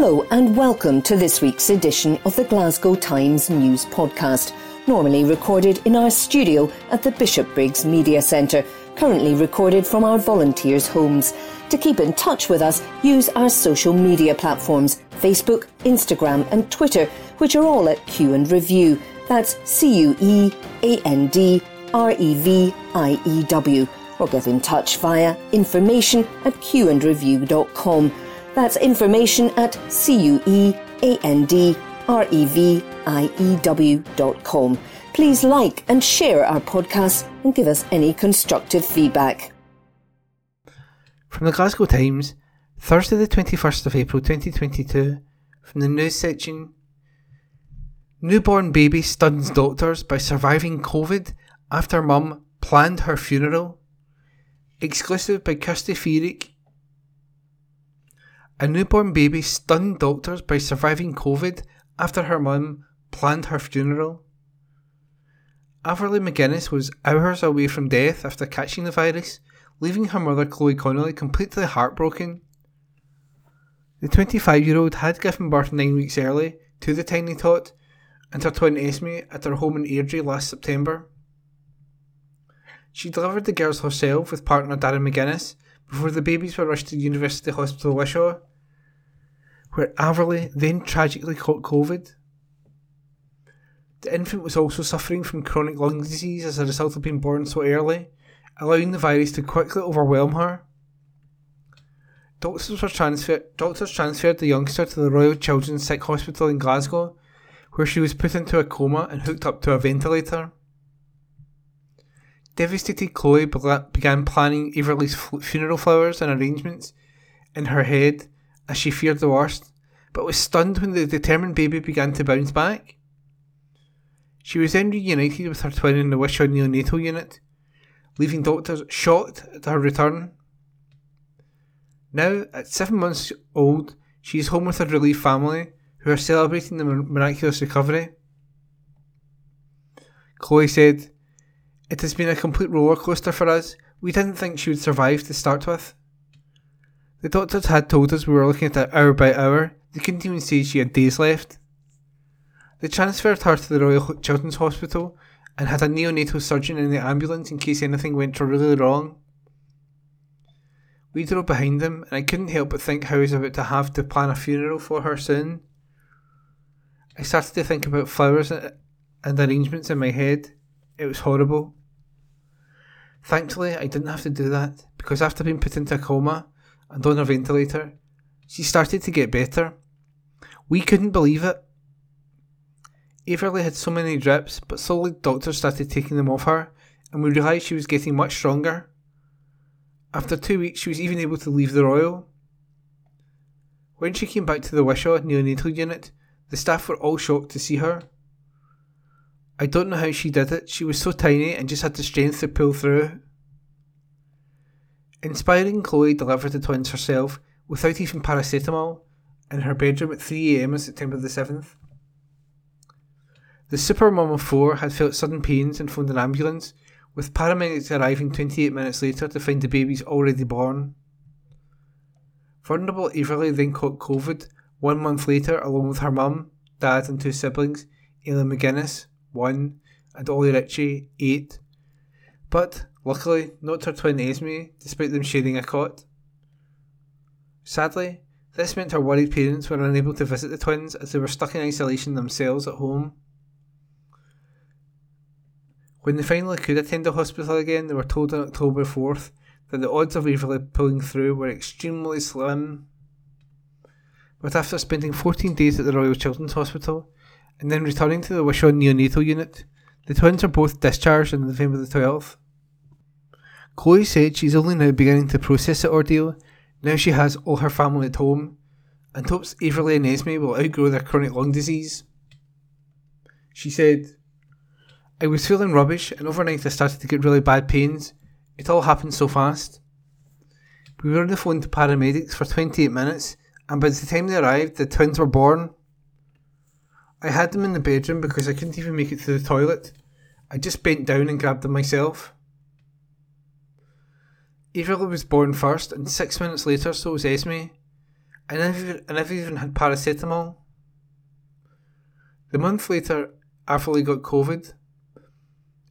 Hello and welcome to this week's edition of the Glasgow Times News Podcast, normally recorded in our studio at the Bishopbriggs Media Centre, currently recorded from our volunteers' homes. To keep in touch with us, use our social media platforms Facebook, Instagram, and Twitter, which are all at Cue and Review. That's C U E A N D R E V I E W. Or get in touch via information at cueandreview.com. That's information at C-U-E-A-N-D-R-E-V-I-E-W.com. Please like and share our podcast and give us any constructive feedback. From the Glasgow Times, Thursday the 21st of April 2022, from the news section Newborn baby stuns doctors by surviving COVID after mum planned her funeral. Exclusive by Kirsty Feerick a newborn baby stunned doctors by surviving COVID after her mum planned her funeral. Everly McGuinness was hours away from death after catching the virus, leaving her mother Chloe Connolly completely heartbroken. The 25 year old had given birth nine weeks early to the tiny tot and her twin Esme at her home in Airdrie last September. She delivered the girls herself with partner Darren McGuinness before the babies were rushed to University Hospital Wishaw where Everly then tragically caught COVID. The infant was also suffering from chronic lung disease as a result of being born so early, allowing the virus to quickly overwhelm her. Doctors, were transfer- doctors transferred the youngster to the Royal Children's Sick Hospital in Glasgow, where she was put into a coma and hooked up to a ventilator. Devastated Chloe began planning Everly's funeral flowers and arrangements in her head as she feared the worst, but was stunned when the determined baby began to bounce back. She was then reunited with her twin in the Wishaw neonatal unit, leaving doctors shocked at her return. Now, at seven months old, she is home with her relief family, who are celebrating the miraculous recovery. Chloe said, It has been a complete roller coaster for us. We didn't think she would survive to start with. The doctors had told us we were looking at her hour by hour. They couldn't even say she had days left. They transferred her to the Royal Children's Hospital and had a neonatal surgeon in the ambulance in case anything went really wrong. We drove behind them, and I couldn't help but think how I was about to have to plan a funeral for her soon. I started to think about flowers and arrangements in my head. It was horrible. Thankfully, I didn't have to do that because after being put into a coma, and on a ventilator. She started to get better. We couldn't believe it. Everly had so many drips, but slowly doctors started taking them off her, and we realised she was getting much stronger. After two weeks, she was even able to leave the Royal. When she came back to the Wishaw neonatal unit, the staff were all shocked to see her. I don't know how she did it, she was so tiny and just had the strength to pull through. Inspiring Chloe delivered the twins herself without even paracetamol in her bedroom at 3am on September the 7th. The super mom of four had felt sudden pains and phoned an ambulance, with paramedics arriving 28 minutes later to find the babies already born. Vulnerable Everly then caught COVID one month later along with her mum, dad, and two siblings, Aileen McGuinness, one, and Ollie Ritchie, eight. But Luckily, not her twin Esme, despite them sharing a cot. Sadly, this meant her worried parents were unable to visit the twins as they were stuck in isolation themselves at home. When they finally could attend the hospital again, they were told on October 4th that the odds of Everly pulling through were extremely slim. But after spending 14 days at the Royal Children's Hospital and then returning to the Wishaw neonatal unit, the twins are both discharged on November the 12th. Chloe said she's only now beginning to process the ordeal, now she has all her family at home, and hopes Everly and Esme will outgrow their chronic lung disease. She said, I was feeling rubbish, and overnight I started to get really bad pains. It all happened so fast. We were on the phone to paramedics for 28 minutes, and by the time they arrived, the twins were born. I had them in the bedroom because I couldn't even make it to the toilet. I just bent down and grabbed them myself. Everly was born first, and six minutes later, so was Esme. I never, I never even had paracetamol. The month later, Arthurly got COVID,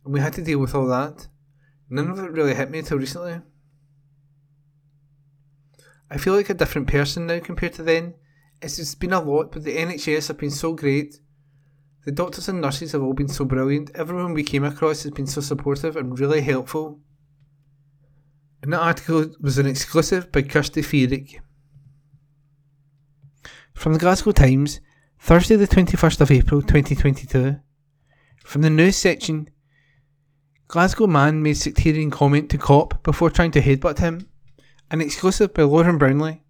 and we had to deal with all that. None of it really hit me until recently. I feel like a different person now compared to then. It's just been a lot, but the NHS have been so great. The doctors and nurses have all been so brilliant. Everyone we came across has been so supportive and really helpful. And that article was an exclusive by Kirsty Feerick. From the Glasgow Times, Thursday the 21st of April 2022. From the news section, Glasgow man made sectarian comment to cop before trying to headbutt him. An exclusive by Lauren Brownlee.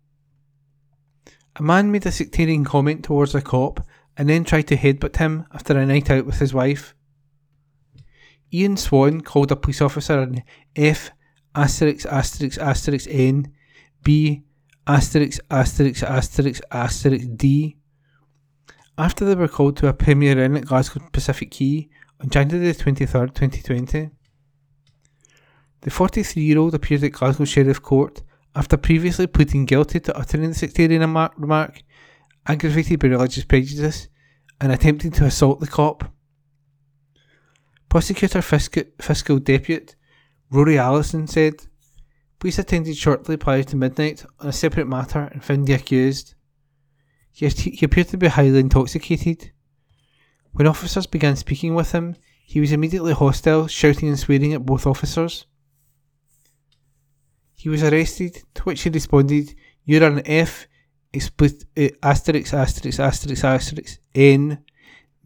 A man made a sectarian comment towards a cop and then tried to headbutt him after a night out with his wife. Ian Swan called a police officer an F asterisk asterisk asterisk N B asterisk asterisk asterisk asterisk D. After they were called to a Premier Inn at Glasgow Pacific Quay on January 23rd, 2020. The 43 year old appeared at Glasgow Sheriff Court after previously pleading guilty to uttering the sectarian remark, aggravated by religious prejudice, and attempting to assault the cop. Prosecutor Fiscal, Fiscal Deputy Rory Allison said, Police attended shortly prior to midnight on a separate matter and found the accused. He, he appeared to be highly intoxicated. When officers began speaking with him, he was immediately hostile, shouting and swearing at both officers. He was arrested, to which he responded, You're an F, uh, asterisk, asterisk, asterisk, asterisk, N,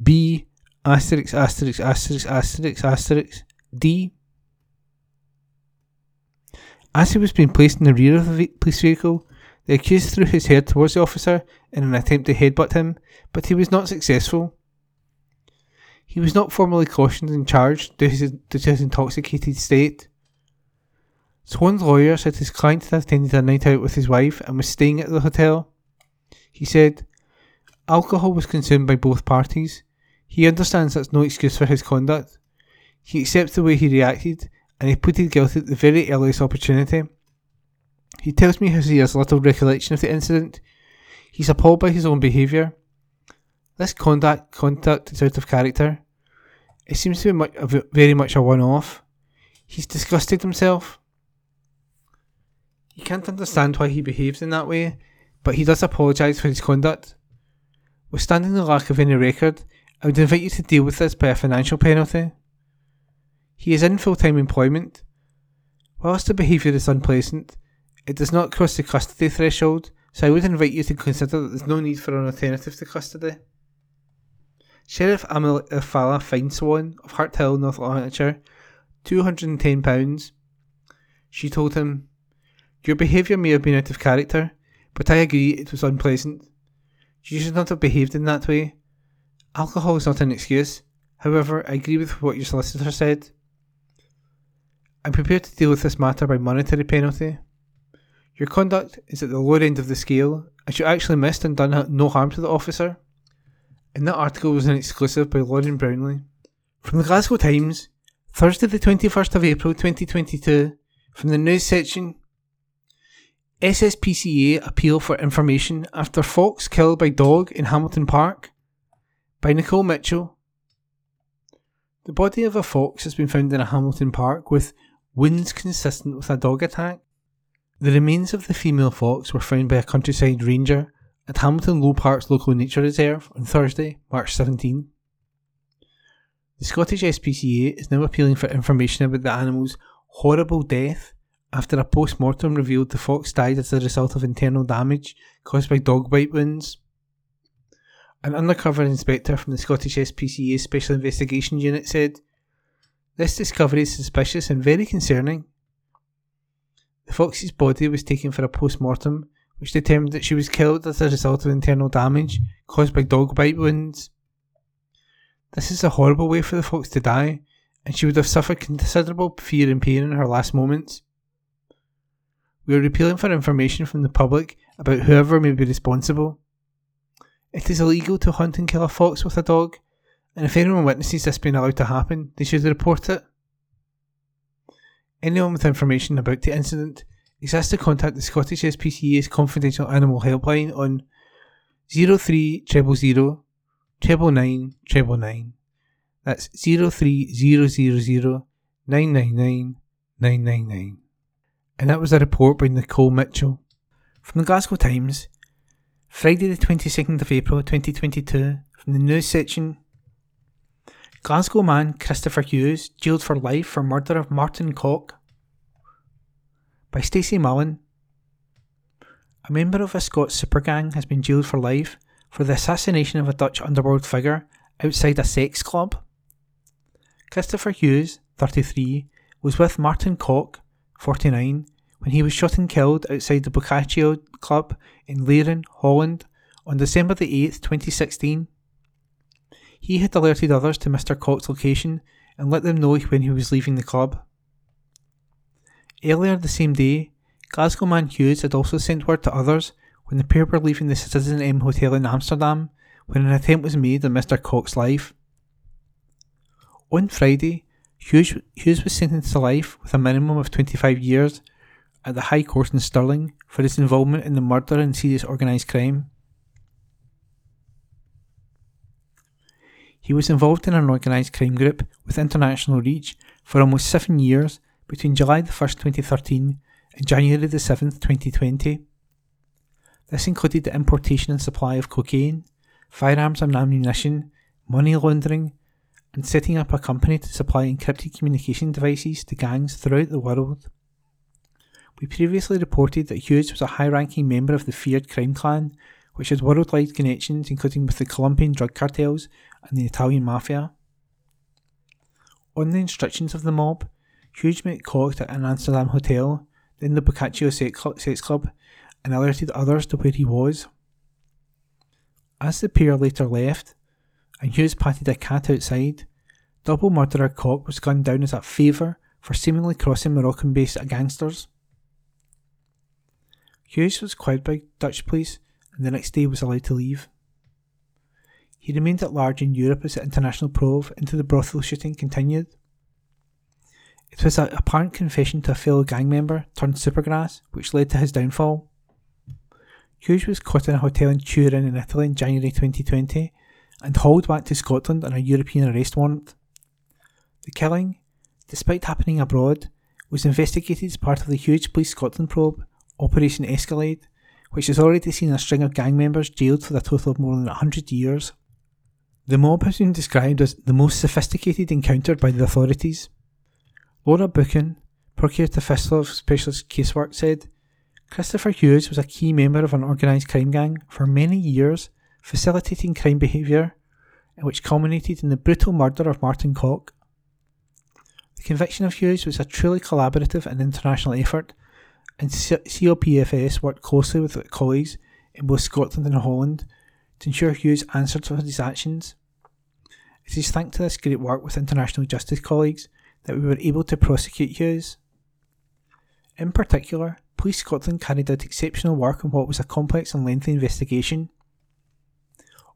B, asterisk, asterisk, asterisk, asterisk, asterisk, D. As he was being placed in the rear of the police vehicle, the accused threw his head towards the officer in an attempt to headbutt him, but he was not successful. He was not formally cautioned and charged due to his, due to his intoxicated state. Swan's lawyer said his client had attended a night out with his wife and was staying at the hotel. He said, Alcohol was consumed by both parties. He understands that's no excuse for his conduct. He accepts the way he reacted and he pleaded guilty at the very earliest opportunity. He tells me how he has little recollection of the incident. He's appalled by his own behaviour. This conduct, conduct is out of character. It seems to be much, very much a one off. He's disgusted himself. He can't understand why he behaves in that way, but he does apologise for his conduct. Withstanding the lack of any record, I would invite you to deal with this by a financial penalty. He is in full time employment. Whilst the behaviour is unpleasant, it does not cross the custody threshold, so I would invite you to consider that there's no need for an alternative to custody. Sheriff Amala fined Swan of Harthill, North Lanarkshire, £210. She told him, Your behaviour may have been out of character, but I agree it was unpleasant. You should not have behaved in that way. Alcohol is not an excuse. However, I agree with what your solicitor said. I'm prepared to deal with this matter by monetary penalty. Your conduct is at the lower end of the scale, as you actually missed and done no harm to the officer. And that article was an exclusive by Lauren Brownlee. From the Glasgow Times, Thursday the 21st of April 2022, from the news section SSPCA appeal for information after fox killed by dog in Hamilton Park by Nicole Mitchell. The body of a fox has been found in a Hamilton Park with Wounds consistent with a dog attack. The remains of the female fox were found by a countryside ranger at Hamilton Low Parks Local Nature Reserve on Thursday, March 17. The Scottish SPCA is now appealing for information about the animal's horrible death after a post mortem revealed the fox died as a result of internal damage caused by dog bite wounds. An undercover inspector from the Scottish SPCA Special Investigation Unit said this discovery is suspicious and very concerning. The fox's body was taken for a post mortem, which determined that she was killed as a result of internal damage caused by dog bite wounds. This is a horrible way for the fox to die, and she would have suffered considerable fear and pain in her last moments. We are appealing for information from the public about whoever may be responsible. It is illegal to hunt and kill a fox with a dog, and if anyone witnesses this being allowed to happen, they should report it. Anyone with information about the incident is asked to contact the Scottish SPCA's confidential animal helpline on 03 000 999 999. That's 03000 999 999. And that was a report by Nicole Mitchell. From the Glasgow Times, Friday the 22nd of April 2022, from the news section Glasgow man Christopher Hughes jailed for life for murder of Martin Kok. By Stacey Mullen. A member of a Scots supergang has been jailed for life for the assassination of a Dutch underworld figure outside a sex club. Christopher Hughes, 33, was with Martin Kok, 49, when he was shot and killed outside the Boccaccio Club in Laren, Holland, on December the 8th, 2016. He had alerted others to Mr. Kok's location and let them know when he was leaving the club. Earlier the same day, Glasgow man Hughes had also sent word to others when the pair were leaving the Citizen M Hotel in Amsterdam when an attempt was made on Mr. Kok's life. On Friday, Hughes, Hughes was sentenced to life with a minimum of 25 years at the High Court in Stirling for his involvement in the murder and serious organised crime. He was involved in an organised crime group with international reach for almost seven years between July 1, 2013 and January 7, 2020. This included the importation and supply of cocaine, firearms and ammunition, money laundering, and setting up a company to supply encrypted communication devices to gangs throughout the world. We previously reported that Hughes was a high ranking member of the feared crime clan, which had worldwide connections, including with the Colombian drug cartels and the Italian mafia. On the instructions of the mob, Hughes met Kok at an Amsterdam hotel, then the Boccaccio Sex Club, and alerted others to where he was. As the pair later left, and Hughes patted a cat outside, double murderer Kok was gunned down as a favour for seemingly crossing Moroccan based gangsters. Hughes was cleared by Dutch police and the next day was allowed to leave. He remained at large in Europe as the international probe into the brothel shooting continued. It was an apparent confession to a fellow gang member turned supergrass which led to his downfall. Hughes was caught in a hotel in Turin in Italy in January 2020 and hauled back to Scotland on a European arrest warrant. The killing, despite happening abroad, was investigated as part of the huge Police Scotland probe, Operation Escalade, which has already seen a string of gang members jailed for a total of more than 100 years. The mob has been described as the most sophisticated encountered by the authorities. Laura Buchan, Procurator Official of Specialist Casework, said Christopher Hughes was a key member of an organised crime gang for many years, facilitating crime behaviour, which culminated in the brutal murder of Martin Kok. The conviction of Hughes was a truly collaborative and international effort and COPFS worked closely with colleagues in both Scotland and Holland to ensure Hughes answered for his actions. It is thanks to this great work with international justice colleagues that we were able to prosecute Hughes. In particular, Police Scotland carried out exceptional work on what was a complex and lengthy investigation.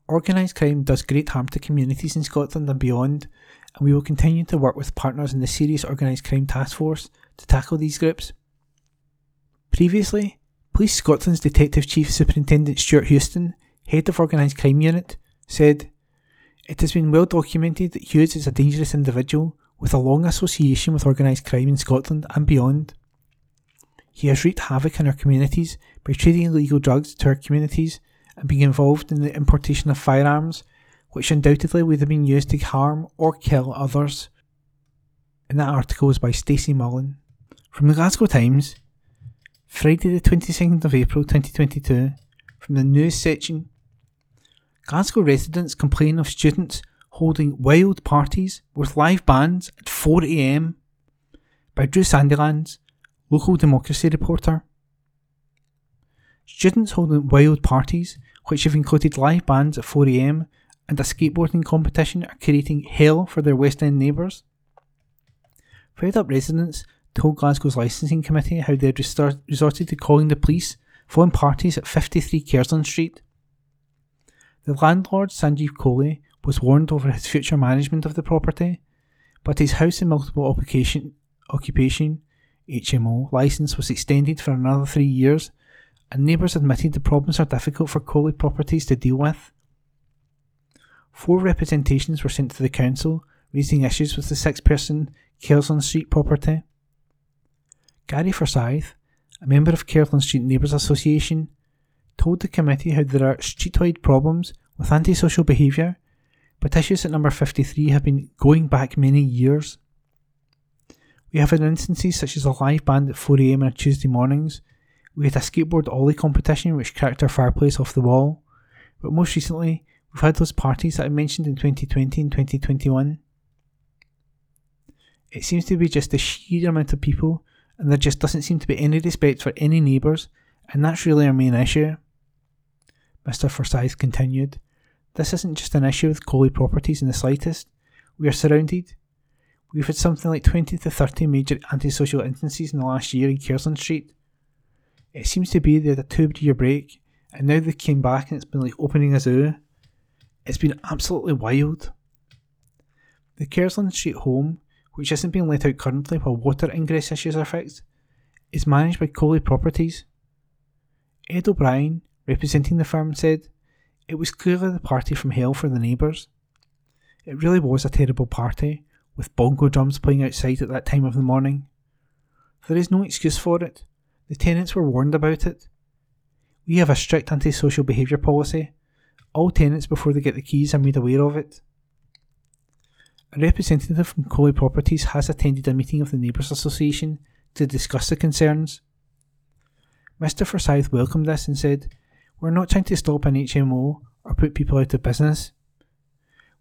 Organised crime does great harm to communities in Scotland and beyond, and we will continue to work with partners in the Serious Organised Crime Task Force to tackle these groups. Previously, Police Scotland's Detective Chief Superintendent Stuart Houston, head of Organised Crime Unit, said, It has been well documented that Hughes is a dangerous individual with a long association with organised crime in Scotland and beyond. He has wreaked havoc in our communities by trading illegal drugs to our communities and being involved in the importation of firearms, which undoubtedly would have been used to harm or kill others. And that article was by Stacey Mullen. From the Glasgow Times, Friday, the 22nd of April 2022, from the news section. Glasgow residents complain of students holding wild parties with live bands at 4am. By Drew Sandilands, local democracy reporter. Students holding wild parties, which have included live bands at 4am and a skateboarding competition, are creating hell for their West End neighbours. Fed up residents told Glasgow's licensing committee how they had resorted to calling the police following parties at 53 Curzon Street. The landlord, Sanjeev Kohli, was warned over his future management of the property, but his house in multiple occupation, occupation HMO licence was extended for another three years, and neighbours admitted the problems are difficult for Kohli Properties to deal with. Four representations were sent to the council raising issues with the six person Cairnsland Street property. Gary Forsyth, a member of Cairnsland Street Neighbours Association, told the committee how there are street-wide problems with antisocial behaviour, but issues at number 53 have been going back many years. We have had instances such as a live band at 4am on Tuesday mornings. We had a skateboard ollie competition which cracked our fireplace off the wall. But most recently, we've had those parties that I mentioned in 2020 and 2021. It seems to be just a sheer amount of people, and there just doesn't seem to be any respect for any neighbours, and that's really our main issue. Mr. Forsyth continued, This isn't just an issue with Kohli properties in the slightest. We are surrounded. We've had something like 20 to 30 major antisocial instances in the last year in Cairnsland Street. It seems to be they had a two year break, and now they came back and it's been like opening a zoo. It's been absolutely wild. The Cairnsland Street home, which isn't being let out currently while water ingress issues are fixed, is managed by Kohli Properties. Ed O'Brien, representing the firm, said, It was clearly the party from hell for the neighbours. It really was a terrible party, with bongo drums playing outside at that time of the morning. There is no excuse for it. The tenants were warned about it. We have a strict antisocial behaviour policy. All tenants, before they get the keys, are made aware of it. A representative from Kohli Properties has attended a meeting of the Neighbours Association to discuss the concerns. Mr. Forsyth welcomed this and said, we're not trying to stop an HMO or put people out of business.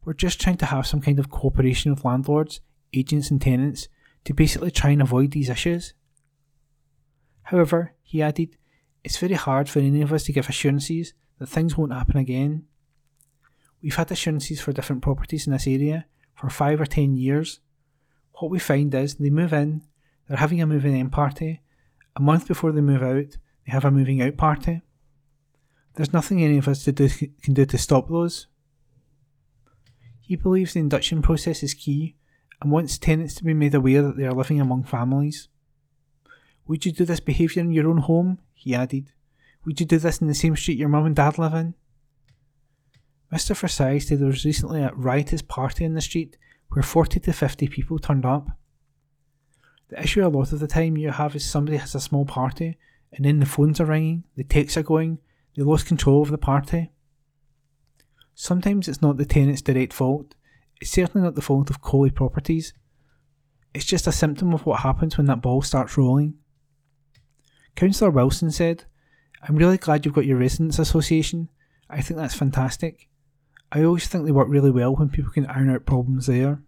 We're just trying to have some kind of cooperation with landlords, agents, and tenants to basically try and avoid these issues. However, he added, it's very hard for any of us to give assurances that things won't happen again. We've had assurances for different properties in this area for five or ten years. What we find is they move in, they're having a moving in party, a month before they move out, they have a moving out party. There's nothing any of us do, can do to stop those. He believes the induction process is key and wants tenants to be made aware that they are living among families. Would you do this behaviour in your own home? he added. Would you do this in the same street your mum and dad live in? Mr. Forsyth said there was recently a riotous party in the street where 40 to 50 people turned up. The issue a lot of the time you have is somebody has a small party and then the phones are ringing, the texts are going, they lost control of the party. Sometimes it's not the tenant's direct fault, it's certainly not the fault of Kohli Properties. It's just a symptom of what happens when that ball starts rolling. Councillor Wilson said, I'm really glad you've got your residents association. I think that's fantastic. I always think they work really well when people can iron out problems there.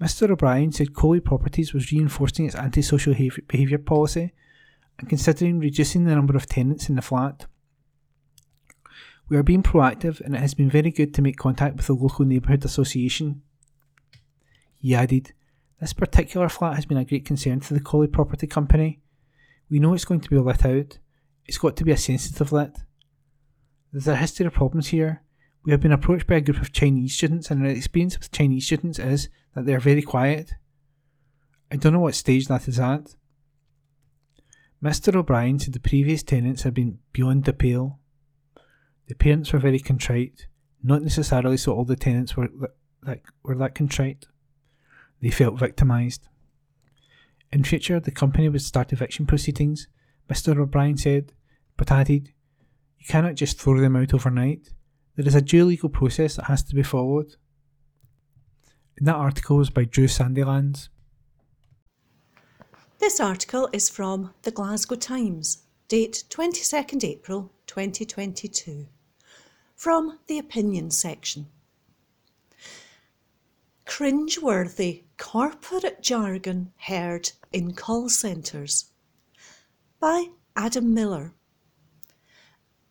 Mr. O'Brien said Kohli Properties was reinforcing its antisocial behaviour policy and considering reducing the number of tenants in the flat. We are being proactive and it has been very good to make contact with the local neighbourhood association. He added, This particular flat has been a great concern to the Kohli Property Company. We know it's going to be lit out. It's got to be a sensitive lit. There's a history of problems here. We have been approached by a group of Chinese students, and our experience with Chinese students is that they are very quiet. I don't know what stage that is at. Mr. O'Brien said the previous tenants had been beyond the pale. The parents were very contrite, not necessarily so all the tenants were that, were that contrite. They felt victimised. In future, the company would start eviction proceedings, Mr. O'Brien said, but added, You cannot just throw them out overnight. There is a due legal process that has to be followed. And that article was by Drew Sandilands. This article is from the Glasgow Times, date 22nd April 2022, from the opinion section. Cringeworthy corporate jargon heard in call centres by Adam Miller.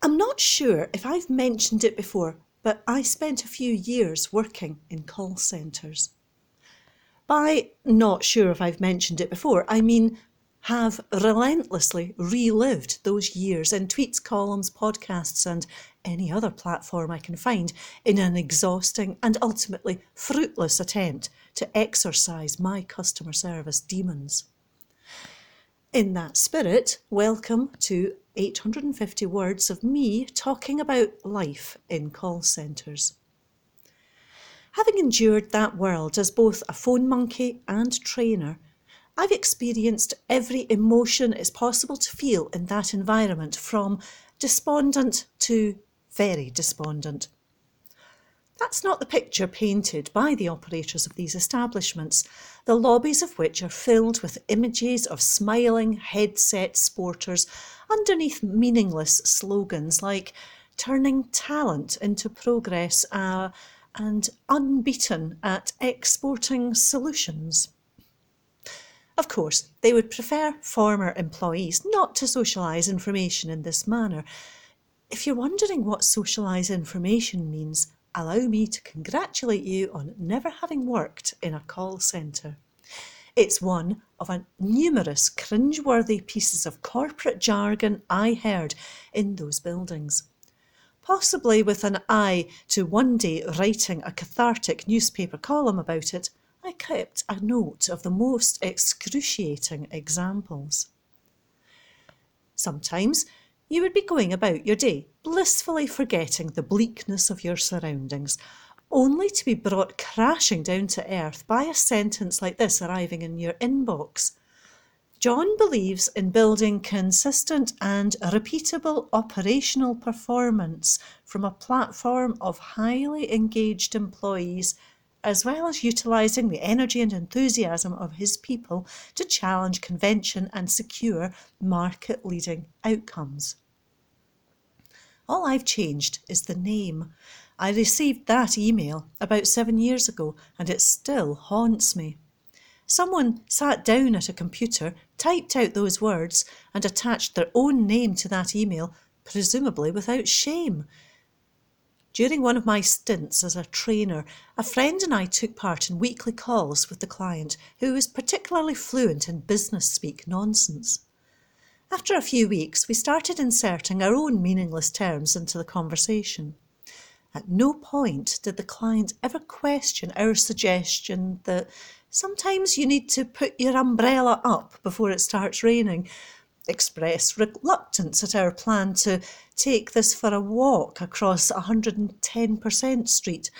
I'm not sure if I've mentioned it before, but I spent a few years working in call centres. By not sure if I've mentioned it before, I mean have relentlessly relived those years in tweets, columns, podcasts, and any other platform I can find in an exhausting and ultimately fruitless attempt to exorcise my customer service demons. In that spirit, welcome to 850 words of me talking about life in call centres. Having endured that world as both a phone monkey and trainer, I've experienced every emotion it's possible to feel in that environment from despondent to very despondent. That's not the picture painted by the operators of these establishments, the lobbies of which are filled with images of smiling headset sporters underneath meaningless slogans like turning talent into progress uh, and unbeaten at exporting solutions. Of course, they would prefer former employees not to socialise information in this manner. If you're wondering what socialise information means, allow me to congratulate you on never having worked in a call centre. It's one of a numerous cringe-worthy pieces of corporate jargon I heard in those buildings. Possibly with an eye to one day writing a cathartic newspaper column about it, I kept a note of the most excruciating examples. Sometimes you would be going about your day, blissfully forgetting the bleakness of your surroundings, only to be brought crashing down to earth by a sentence like this arriving in your inbox. John believes in building consistent and repeatable operational performance from a platform of highly engaged employees as well as utilising the energy and enthusiasm of his people to challenge convention and secure market leading outcomes. All I've changed is the name. I received that email about seven years ago and it still haunts me. Someone sat down at a computer, typed out those words, and attached their own name to that email, presumably without shame. During one of my stints as a trainer, a friend and I took part in weekly calls with the client, who was particularly fluent in business speak nonsense. After a few weeks, we started inserting our own meaningless terms into the conversation. At no point did the client ever question our suggestion that sometimes you need to put your umbrella up before it starts raining, express reluctance at our plan to take this for a walk across 110% Street,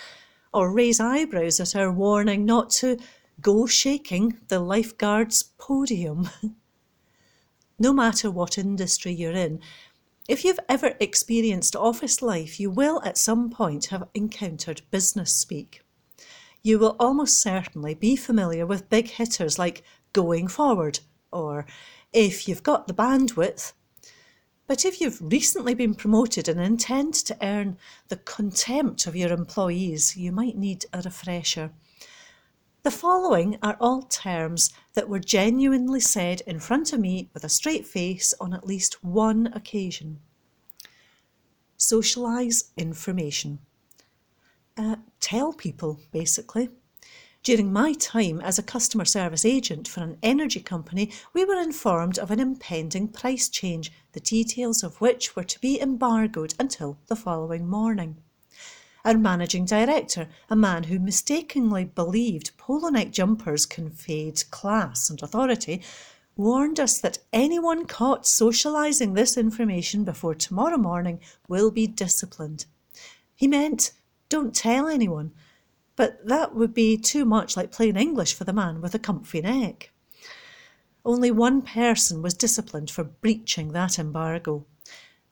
or raise eyebrows at our warning not to go shaking the lifeguard's podium. no matter what industry you're in, if you've ever experienced office life, you will at some point have encountered business speak. You will almost certainly be familiar with big hitters like going forward or if you've got the bandwidth. But if you've recently been promoted and intend to earn the contempt of your employees, you might need a refresher. The following are all terms that were genuinely said in front of me with a straight face on at least one occasion. Socialise information. Uh, tell people, basically. During my time as a customer service agent for an energy company, we were informed of an impending price change, the details of which were to be embargoed until the following morning. Our managing director, a man who mistakenly believed polo neck jumpers conveyed class and authority, warned us that anyone caught socialising this information before tomorrow morning will be disciplined. He meant don't tell anyone, but that would be too much like plain English for the man with a comfy neck. Only one person was disciplined for breaching that embargo.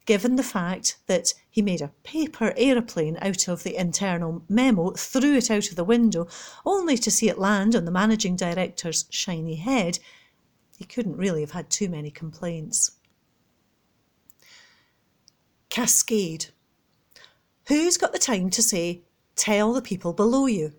Given the fact that he made a paper aeroplane out of the internal memo, threw it out of the window, only to see it land on the managing director's shiny head, he couldn't really have had too many complaints. Cascade. Who's got the time to say, tell the people below you.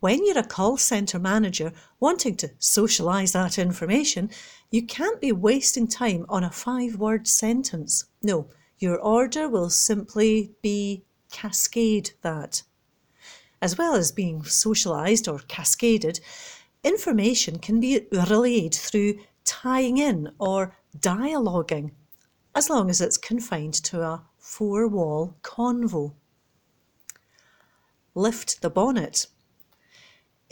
When you're a call centre manager wanting to socialise that information, you can't be wasting time on a five word sentence. No, your order will simply be cascade that. As well as being socialised or cascaded, information can be relayed through tying in or dialoguing, as long as it's confined to a four wall convo lift the bonnet.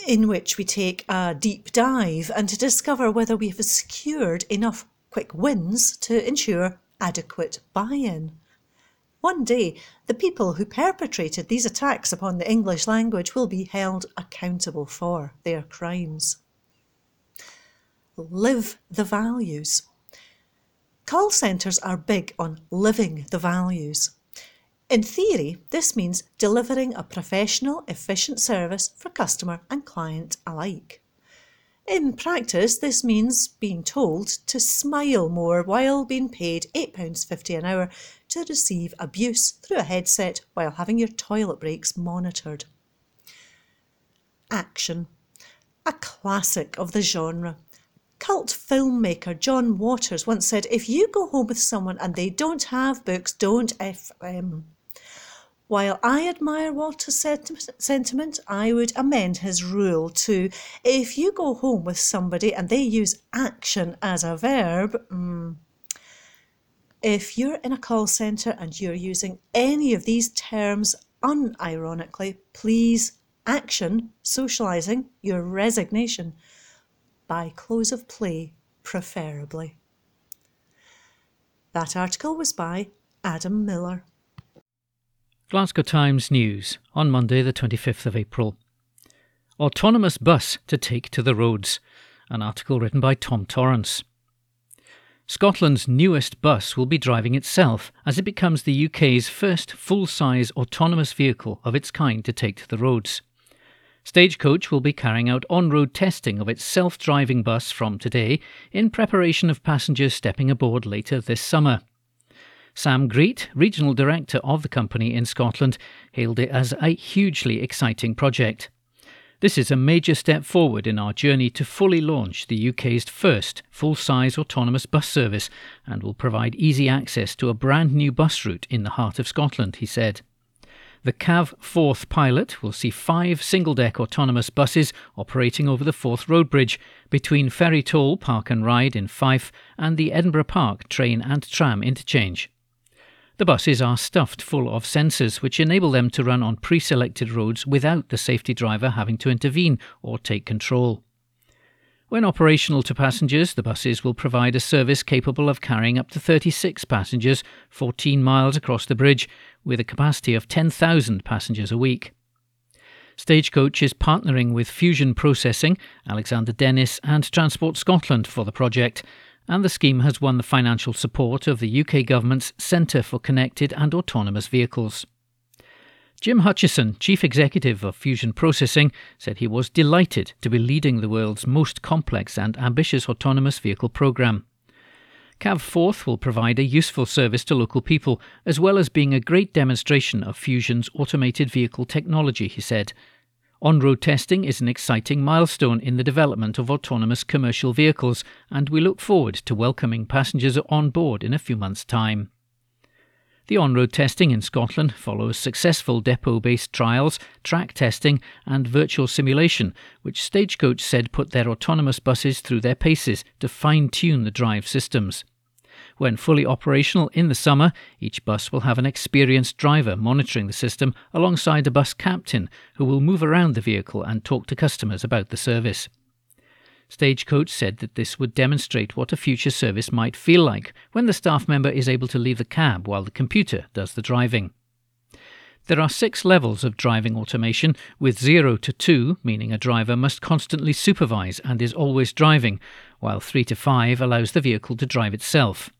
in which we take a deep dive and to discover whether we have secured enough quick wins to ensure adequate buy in. One day, the people who perpetrated these attacks upon the English language will be held accountable for their crimes. Live the values. Call centres are big on living the values. In theory, this means delivering a professional, efficient service for customer and client alike. In practice, this means being told to smile more while being paid £8.50 an hour to receive abuse through a headset while having your toilet breaks monitored. Action. A classic of the genre. Cult filmmaker John Waters once said, If you go home with someone and they don't have books, don't F them. While I admire Walter's sentiment, I would amend his rule to if you go home with somebody and they use action as a verb, mm, if you're in a call centre and you're using any of these terms unironically, please action socialising your resignation by close of play, preferably. That article was by Adam Miller. Glasgow Times News on Monday, the 25th of April. Autonomous bus to take to the roads. An article written by Tom Torrance. Scotland's newest bus will be driving itself as it becomes the UK's first full size autonomous vehicle of its kind to take to the roads. Stagecoach will be carrying out on road testing of its self driving bus from today in preparation of passengers stepping aboard later this summer. Sam Greer, regional director of the company in Scotland, hailed it as a hugely exciting project. This is a major step forward in our journey to fully launch the UK's first full size autonomous bus service and will provide easy access to a brand new bus route in the heart of Scotland, he said. The CAV Forth pilot will see five single deck autonomous buses operating over the Forth Road Bridge between Ferrytoll Park and Ride in Fife and the Edinburgh Park train and tram interchange. The buses are stuffed full of sensors which enable them to run on pre selected roads without the safety driver having to intervene or take control. When operational to passengers, the buses will provide a service capable of carrying up to 36 passengers 14 miles across the bridge, with a capacity of 10,000 passengers a week. Stagecoach is partnering with Fusion Processing, Alexander Dennis, and Transport Scotland for the project, and the scheme has won the financial support of the UK Government's Centre for Connected and Autonomous Vehicles. Jim Hutchison, Chief Executive of Fusion Processing, said he was delighted to be leading the world's most complex and ambitious autonomous vehicle programme. CAV Forth will provide a useful service to local people, as well as being a great demonstration of Fusion's automated vehicle technology, he said, on road testing is an exciting milestone in the development of autonomous commercial vehicles, and we look forward to welcoming passengers on board in a few months' time. The on road testing in Scotland follows successful depot based trials, track testing, and virtual simulation, which Stagecoach said put their autonomous buses through their paces to fine tune the drive systems. When fully operational in the summer, each bus will have an experienced driver monitoring the system alongside a bus captain who will move around the vehicle and talk to customers about the service. Stagecoach said that this would demonstrate what a future service might feel like when the staff member is able to leave the cab while the computer does the driving. There are six levels of driving automation, with 0 to 2 meaning a driver must constantly supervise and is always driving, while 3 to 5 allows the vehicle to drive itself.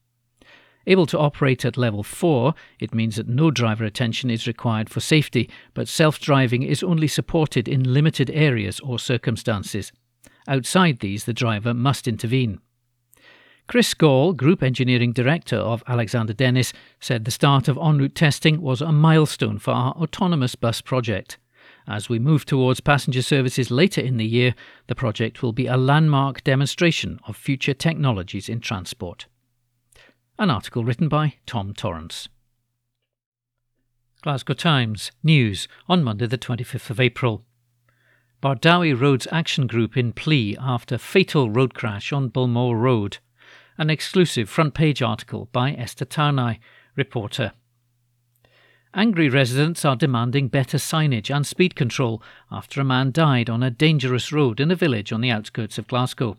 Able to operate at level 4, it means that no driver attention is required for safety, but self driving is only supported in limited areas or circumstances. Outside these, the driver must intervene. Chris Gall, Group Engineering Director of Alexander Dennis, said the start of en route testing was a milestone for our autonomous bus project. As we move towards passenger services later in the year, the project will be a landmark demonstration of future technologies in transport. An article written by Tom Torrance. Glasgow Times News on Monday, the 25th of April. Bardowie Roads Action Group in plea after fatal road crash on Balmore Road. An exclusive front page article by Esther Tarnai, reporter. Angry residents are demanding better signage and speed control after a man died on a dangerous road in a village on the outskirts of Glasgow.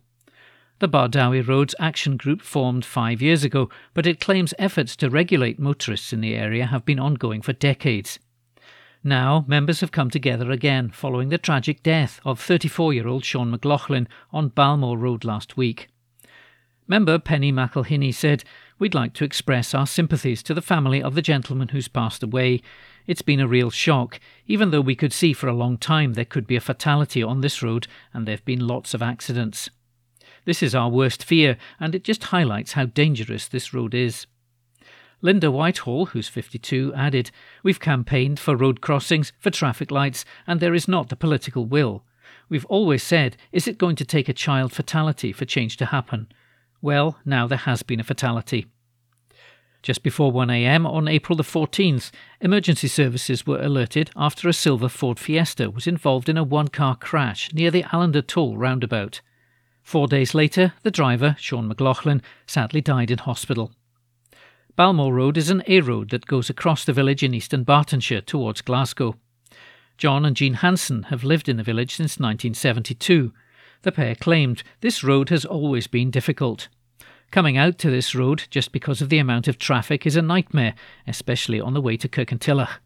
The Bardowie Roads Action Group formed five years ago, but it claims efforts to regulate motorists in the area have been ongoing for decades. Now, members have come together again following the tragic death of 34 year old Sean McLaughlin on Balmore Road last week. Member Penny McElhinney said, We'd like to express our sympathies to the family of the gentleman who's passed away. It's been a real shock, even though we could see for a long time there could be a fatality on this road and there have been lots of accidents. This is our worst fear, and it just highlights how dangerous this road is. Linda Whitehall, who's 52, added, We've campaigned for road crossings, for traffic lights, and there is not the political will. We've always said, is it going to take a child fatality for change to happen? Well, now there has been a fatality. Just before 1am on April the 14th, emergency services were alerted after a silver Ford Fiesta was involved in a one car crash near the Allander Toll roundabout. Four days later, the driver, Sean McLaughlin, sadly died in hospital. Balmore Road is an A road that goes across the village in East Dunbartonshire towards Glasgow. John and Jean Hanson have lived in the village since 1972. The pair claimed this road has always been difficult. Coming out to this road just because of the amount of traffic is a nightmare, especially on the way to Kirkintilloch.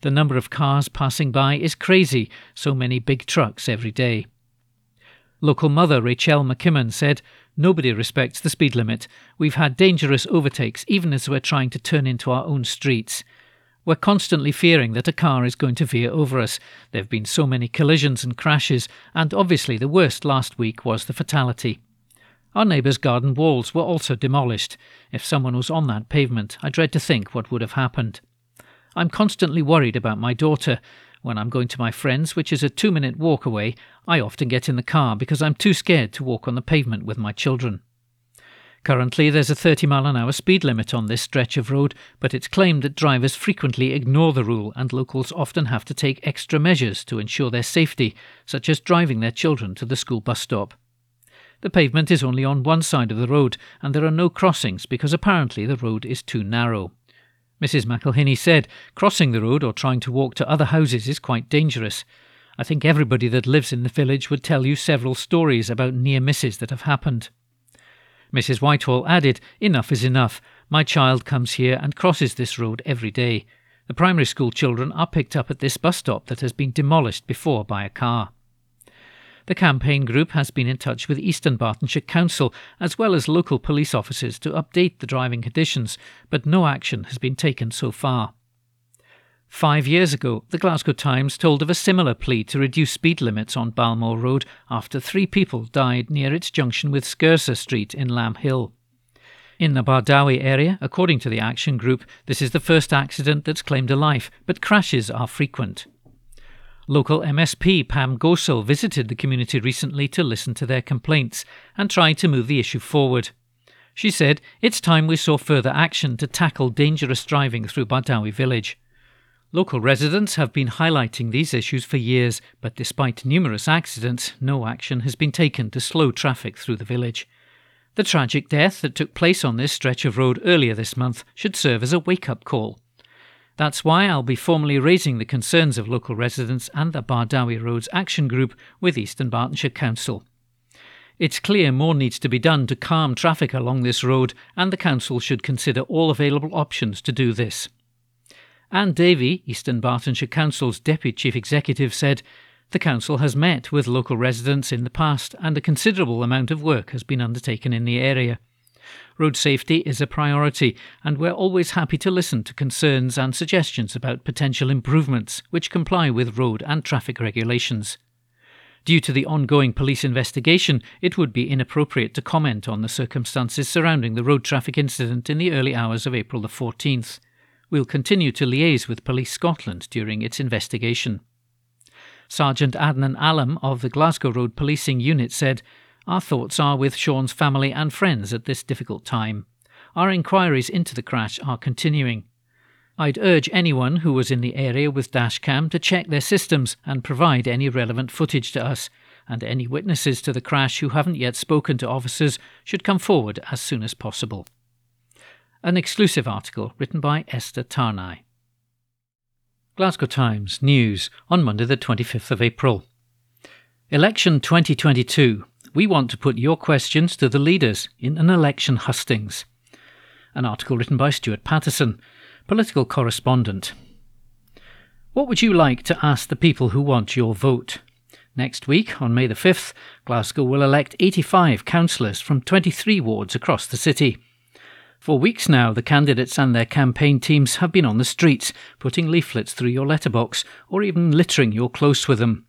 The number of cars passing by is crazy, so many big trucks every day. Local mother Rachel McKimmon said, Nobody respects the speed limit. We've had dangerous overtakes even as we're trying to turn into our own streets. We're constantly fearing that a car is going to veer over us. There have been so many collisions and crashes, and obviously the worst last week was the fatality. Our neighbour's garden walls were also demolished. If someone was on that pavement, I dread to think what would have happened. I'm constantly worried about my daughter. When I'm going to my friends, which is a two minute walk away, I often get in the car because I'm too scared to walk on the pavement with my children. Currently, there's a 30 mile an hour speed limit on this stretch of road, but it's claimed that drivers frequently ignore the rule and locals often have to take extra measures to ensure their safety, such as driving their children to the school bus stop. The pavement is only on one side of the road, and there are no crossings because apparently the road is too narrow. Mrs. McElhinney said, Crossing the road or trying to walk to other houses is quite dangerous. I think everybody that lives in the village would tell you several stories about near misses that have happened. Mrs. Whitehall added, Enough is enough. My child comes here and crosses this road every day. The primary school children are picked up at this bus stop that has been demolished before by a car. The campaign group has been in touch with East Dunbartonshire Council as well as local police officers to update the driving conditions, but no action has been taken so far. Five years ago, the Glasgow Times told of a similar plea to reduce speed limits on Balmore Road after three people died near its junction with Skirsa Street in Lambhill. In the Bardowie area, according to the Action Group, this is the first accident that's claimed a life, but crashes are frequent. Local MSP Pam Gosal visited the community recently to listen to their complaints and try to move the issue forward. She said, It's time we saw further action to tackle dangerous driving through Bardowie village. Local residents have been highlighting these issues for years, but despite numerous accidents, no action has been taken to slow traffic through the village. The tragic death that took place on this stretch of road earlier this month should serve as a wake up call. That's why I'll be formally raising the concerns of local residents and the Bardowie Roads Action Group with East Dunbartonshire Council. It's clear more needs to be done to calm traffic along this road, and the Council should consider all available options to do this. Ann Davie, East Dunbartonshire Council's Deputy Chief Executive, said the Council has met with local residents in the past and a considerable amount of work has been undertaken in the area. Road safety is a priority, and we're always happy to listen to concerns and suggestions about potential improvements which comply with road and traffic regulations. Due to the ongoing police investigation, it would be inappropriate to comment on the circumstances surrounding the road traffic incident in the early hours of April the 14th. We'll continue to liaise with Police Scotland during its investigation. Sergeant Adnan Alam of the Glasgow Road Policing Unit said, our thoughts are with Sean's family and friends at this difficult time. Our inquiries into the crash are continuing. I'd urge anyone who was in the area with dashcam to check their systems and provide any relevant footage to us, and any witnesses to the crash who haven't yet spoken to officers should come forward as soon as possible. An exclusive article written by Esther Tarnai. Glasgow Times News on Monday, the 25th of April. Election 2022. We want to put your questions to the leaders in an election hustings. An article written by Stuart Patterson, political correspondent. What would you like to ask the people who want your vote? Next week, on May the 5th, Glasgow will elect 85 councillors from 23 wards across the city. For weeks now, the candidates and their campaign teams have been on the streets, putting leaflets through your letterbox or even littering your close with them.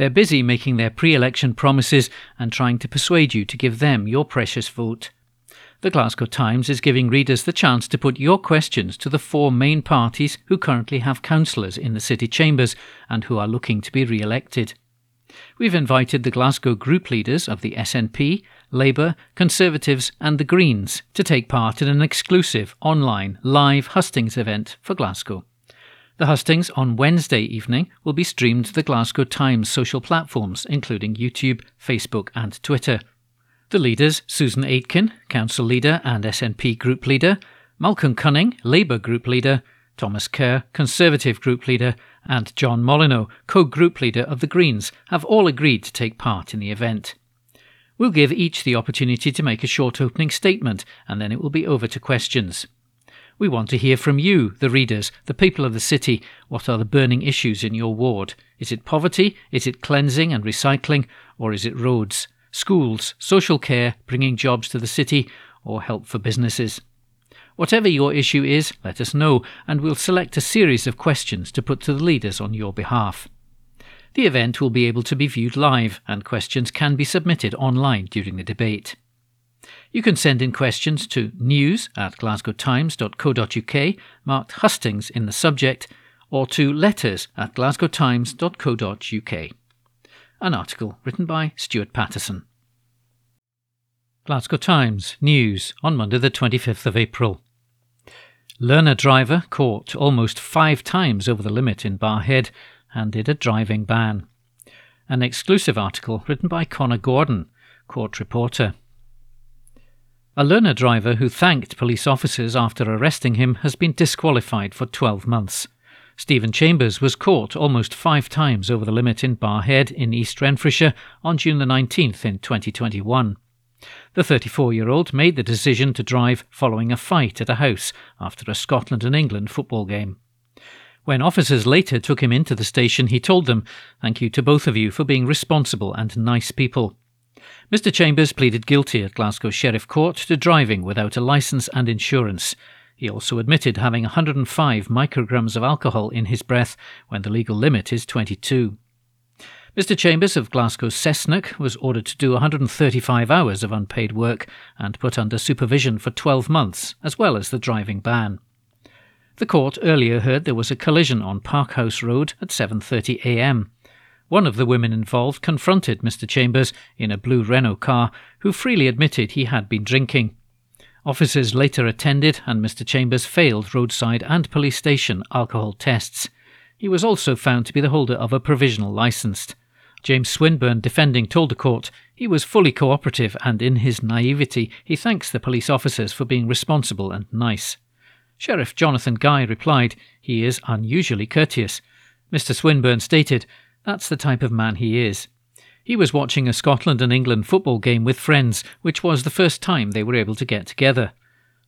They're busy making their pre election promises and trying to persuade you to give them your precious vote. The Glasgow Times is giving readers the chance to put your questions to the four main parties who currently have councillors in the city chambers and who are looking to be re elected. We've invited the Glasgow group leaders of the SNP, Labour, Conservatives, and the Greens to take part in an exclusive online live hustings event for Glasgow. The hustings on Wednesday evening will be streamed to the Glasgow Times social platforms, including YouTube, Facebook, and Twitter. The leaders, Susan Aitken, Council Leader and SNP Group Leader, Malcolm Cunning, Labour Group Leader, Thomas Kerr, Conservative Group Leader, and John Molyneux, co group leader of the Greens, have all agreed to take part in the event. We'll give each the opportunity to make a short opening statement, and then it will be over to questions. We want to hear from you, the readers, the people of the city. What are the burning issues in your ward? Is it poverty? Is it cleansing and recycling? Or is it roads, schools, social care, bringing jobs to the city, or help for businesses? Whatever your issue is, let us know, and we'll select a series of questions to put to the leaders on your behalf. The event will be able to be viewed live, and questions can be submitted online during the debate. You can send in questions to news at glasgowtimes.co.uk, marked hustings in the subject, or to letters at glasgowtimes.co.uk. An article written by Stuart Patterson. Glasgow Times News on Monday, the 25th of April. Learner driver caught almost five times over the limit in Barrhead handed a driving ban. An exclusive article written by Connor Gordon, court reporter. A learner driver who thanked police officers after arresting him has been disqualified for 12 months. Stephen Chambers was caught almost five times over the limit in Barrhead in East Renfrewshire on June the 19th in 2021. The 34 year old made the decision to drive following a fight at a house after a Scotland and England football game. When officers later took him into the station, he told them, Thank you to both of you for being responsible and nice people. Mr. Chambers pleaded guilty at Glasgow Sheriff Court to driving without a licence and insurance. He also admitted having 105 micrograms of alcohol in his breath when the legal limit is 22. Mr. Chambers of Glasgow's Cessnock was ordered to do 135 hours of unpaid work and put under supervision for 12 months, as well as the driving ban. The court earlier heard there was a collision on Parkhouse Road at 7:30 a.m. One of the women involved confronted Mr. Chambers in a blue Renault car, who freely admitted he had been drinking. Officers later attended, and Mr. Chambers failed roadside and police station alcohol tests. He was also found to be the holder of a provisional licence. James Swinburne, defending, told the court he was fully cooperative and in his naivety he thanks the police officers for being responsible and nice. Sheriff Jonathan Guy replied he is unusually courteous. Mr. Swinburne stated that's the type of man he is. He was watching a Scotland and England football game with friends, which was the first time they were able to get together.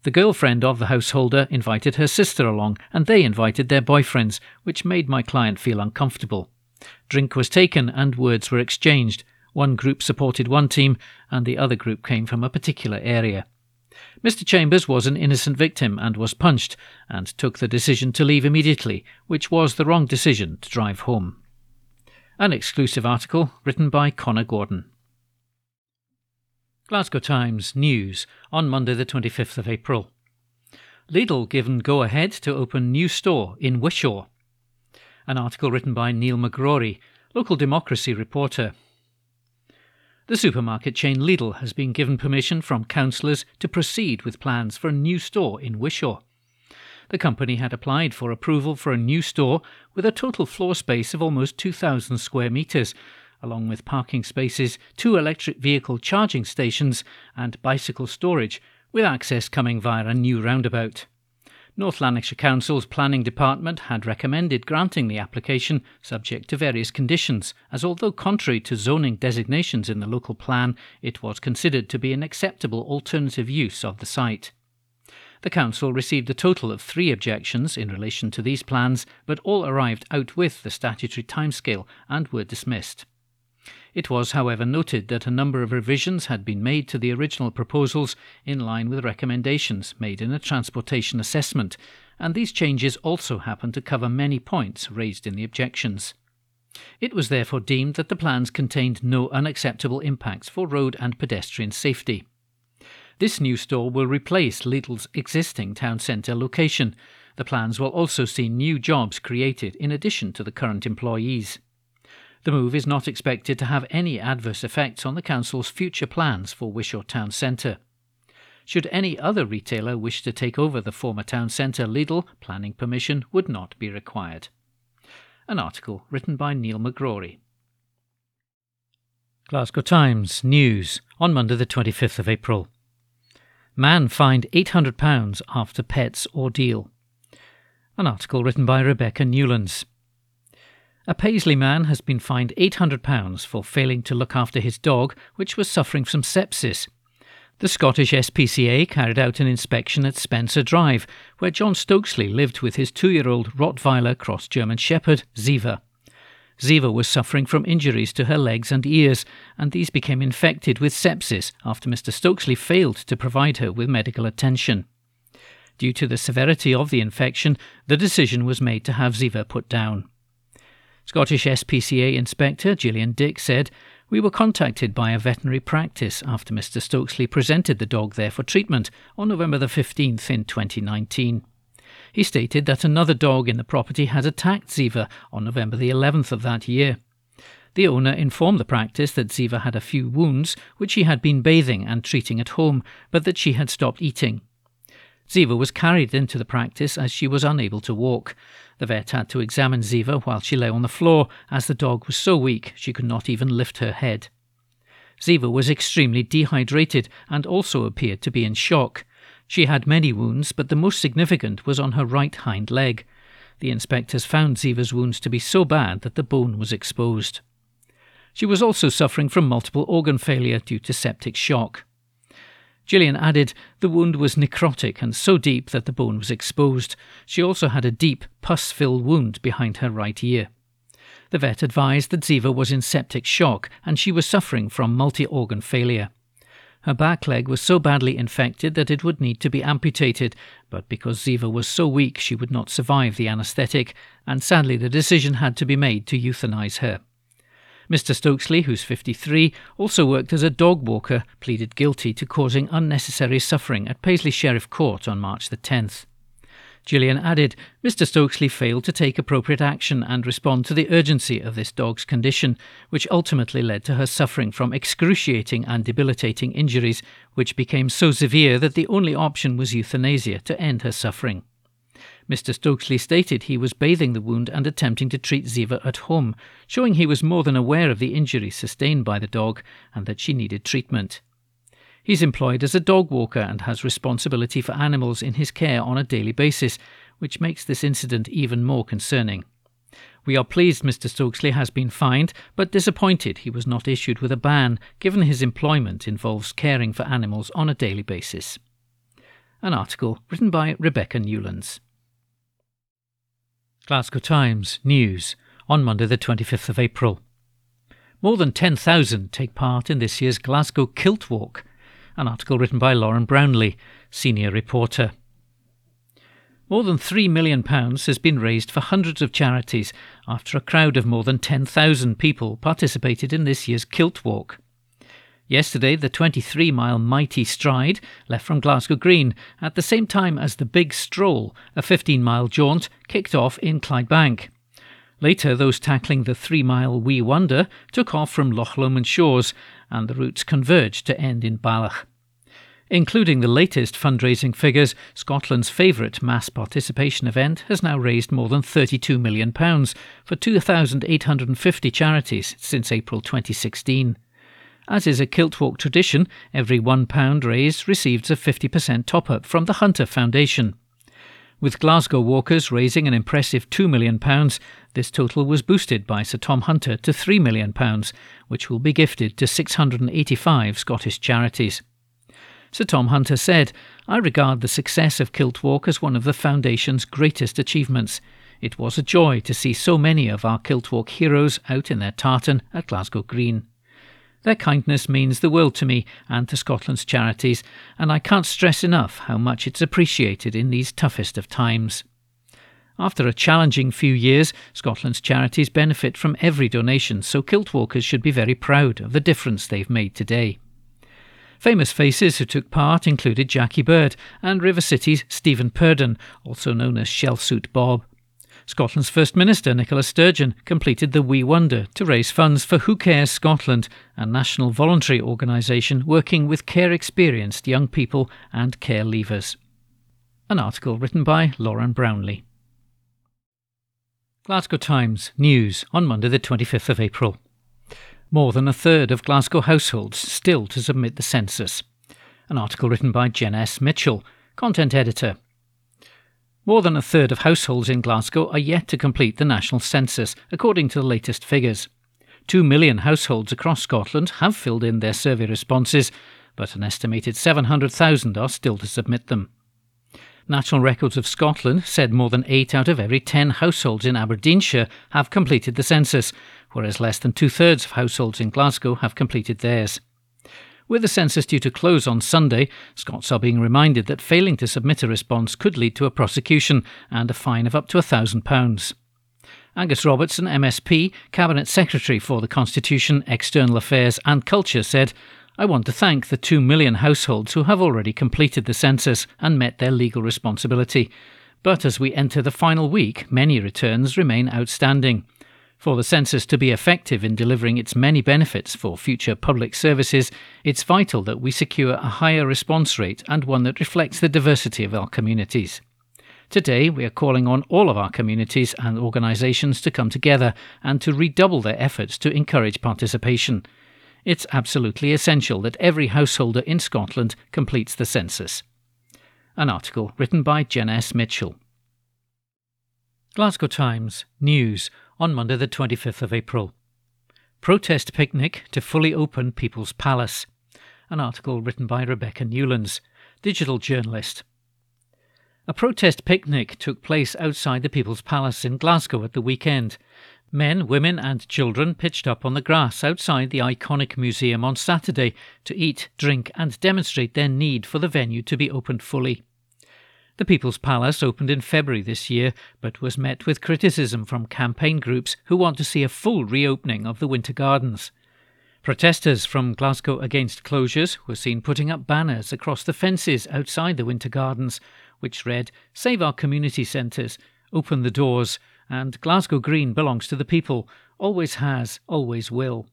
The girlfriend of the householder invited her sister along, and they invited their boyfriends, which made my client feel uncomfortable. Drink was taken and words were exchanged. One group supported one team, and the other group came from a particular area. Mr. Chambers was an innocent victim and was punched, and took the decision to leave immediately, which was the wrong decision to drive home. An exclusive article written by Connor Gordon. Glasgow Times News on Monday, the 25th of April. Lidl given go ahead to open new store in Wishaw an article written by Neil McGrory, local democracy reporter. The supermarket chain Lidl has been given permission from councillors to proceed with plans for a new store in Wishaw. The company had applied for approval for a new store with a total floor space of almost 2,000 square metres, along with parking spaces, two electric vehicle charging stations, and bicycle storage, with access coming via a new roundabout. North Lanarkshire Council's Planning Department had recommended granting the application subject to various conditions, as although contrary to zoning designations in the local plan, it was considered to be an acceptable alternative use of the site. The Council received a total of three objections in relation to these plans, but all arrived out with the statutory timescale and were dismissed. It was, however, noted that a number of revisions had been made to the original proposals in line with recommendations made in a transportation assessment, and these changes also happened to cover many points raised in the objections. It was therefore deemed that the plans contained no unacceptable impacts for road and pedestrian safety. This new store will replace Lidl's existing town centre location. The plans will also see new jobs created in addition to the current employees. The move is not expected to have any adverse effects on the Council's future plans for Wishaw Town Centre. Should any other retailer wish to take over the former town centre Lidl, planning permission would not be required. An article written by Neil McGrory. Glasgow Times News on Monday, the 25th of April. Man fined £800 after pet's ordeal. An article written by Rebecca Newlands. A Paisley man has been fined £800 for failing to look after his dog, which was suffering from sepsis. The Scottish SPCA carried out an inspection at Spencer Drive, where John Stokesley lived with his two year old Rottweiler cross German Shepherd, Ziva. Ziva was suffering from injuries to her legs and ears, and these became infected with sepsis after Mr. Stokesley failed to provide her with medical attention. Due to the severity of the infection, the decision was made to have Ziva put down. Scottish SPCA Inspector Gillian Dick said, We were contacted by a veterinary practice after Mr. Stokesley presented the dog there for treatment on November the 15th in 2019. He stated that another dog in the property had attacked Ziva on November the 11th of that year. The owner informed the practice that Ziva had a few wounds, which she had been bathing and treating at home, but that she had stopped eating. Ziva was carried into the practice as she was unable to walk. The vet had to examine Ziva while she lay on the floor, as the dog was so weak she could not even lift her head. Ziva was extremely dehydrated and also appeared to be in shock. She had many wounds, but the most significant was on her right hind leg. The inspectors found Ziva's wounds to be so bad that the bone was exposed. She was also suffering from multiple organ failure due to septic shock. Gillian added the wound was necrotic and so deep that the bone was exposed. She also had a deep, pus filled wound behind her right ear. The vet advised that Ziva was in septic shock and she was suffering from multi organ failure. Her back leg was so badly infected that it would need to be amputated, but because Ziva was so weak she would not survive the anaesthetic, and sadly the decision had to be made to euthanize her. Mr. Stokesley, who's 53, also worked as a dog walker, pleaded guilty to causing unnecessary suffering at Paisley Sheriff Court on March the 10th. Gillian added, Mr. Stokesley failed to take appropriate action and respond to the urgency of this dog's condition, which ultimately led to her suffering from excruciating and debilitating injuries, which became so severe that the only option was euthanasia to end her suffering. Mr. Stokesley stated he was bathing the wound and attempting to treat Ziva at home, showing he was more than aware of the injury sustained by the dog and that she needed treatment. He's employed as a dog walker and has responsibility for animals in his care on a daily basis, which makes this incident even more concerning. We are pleased Mr. Stokesley has been fined, but disappointed he was not issued with a ban, given his employment involves caring for animals on a daily basis. An article written by Rebecca Newlands. Glasgow Times News on Monday, the 25th of April. More than 10,000 take part in this year's Glasgow Kilt Walk, an article written by Lauren Brownlee, senior reporter. More than £3 million has been raised for hundreds of charities after a crowd of more than 10,000 people participated in this year's Kilt Walk. Yesterday, the 23 mile Mighty Stride left from Glasgow Green at the same time as the Big Stroll, a 15 mile jaunt, kicked off in Clydebank. Later, those tackling the three mile Wee Wonder took off from Loch Lomond Shores, and the routes converge to end in Balloch. Including the latest fundraising figures, Scotland's favourite mass participation event has now raised more than £32 million for 2,850 charities since April 2016. As is a Kiltwalk tradition, every £1 raised receives a 50% top up from the Hunter Foundation. With Glasgow Walkers raising an impressive £2 million, this total was boosted by Sir Tom Hunter to £3 million, which will be gifted to 685 Scottish charities. Sir Tom Hunter said, I regard the success of Kiltwalk as one of the Foundation's greatest achievements. It was a joy to see so many of our Kiltwalk heroes out in their tartan at Glasgow Green. Their kindness means the world to me and to Scotland's charities, and I can't stress enough how much it's appreciated in these toughest of times. After a challenging few years, Scotland's charities benefit from every donation, so kiltwalkers should be very proud of the difference they've made today. Famous faces who took part included Jackie Bird and River City's Stephen Purdon, also known as Shellsuit Bob. Scotland's First Minister, Nicola Sturgeon, completed the Wee Wonder to raise funds for Who Cares Scotland, a national voluntary organisation working with care experienced young people and care leavers. An article written by Lauren Brownlee. Glasgow Times News on Monday, the 25th of April. More than a third of Glasgow households still to submit the census. An article written by Jenness Mitchell, content editor. More than a third of households in Glasgow are yet to complete the national census, according to the latest figures. Two million households across Scotland have filled in their survey responses, but an estimated 700,000 are still to submit them. National Records of Scotland said more than 8 out of every 10 households in Aberdeenshire have completed the census, whereas less than two thirds of households in Glasgow have completed theirs. With the census due to close on Sunday, Scots are being reminded that failing to submit a response could lead to a prosecution and a fine of up to £1,000. Angus Robertson, MSP, Cabinet Secretary for the Constitution, External Affairs and Culture, said, I want to thank the 2 million households who have already completed the census and met their legal responsibility. But as we enter the final week, many returns remain outstanding. For the census to be effective in delivering its many benefits for future public services, it's vital that we secure a higher response rate and one that reflects the diversity of our communities. Today, we are calling on all of our communities and organisations to come together and to redouble their efforts to encourage participation. It's absolutely essential that every householder in Scotland completes the census. An article written by Jenness Mitchell. Glasgow Times News on Monday, the 25th of April. Protest picnic to fully open People's Palace. An article written by Rebecca Newlands, digital journalist. A protest picnic took place outside the People's Palace in Glasgow at the weekend. Men, women, and children pitched up on the grass outside the iconic museum on Saturday to eat, drink, and demonstrate their need for the venue to be opened fully. The People's Palace opened in February this year, but was met with criticism from campaign groups who want to see a full reopening of the Winter Gardens. Protesters from Glasgow Against Closures were seen putting up banners across the fences outside the Winter Gardens, which read, Save our community centres, open the doors, and Glasgow Green belongs to the people, always has, always will.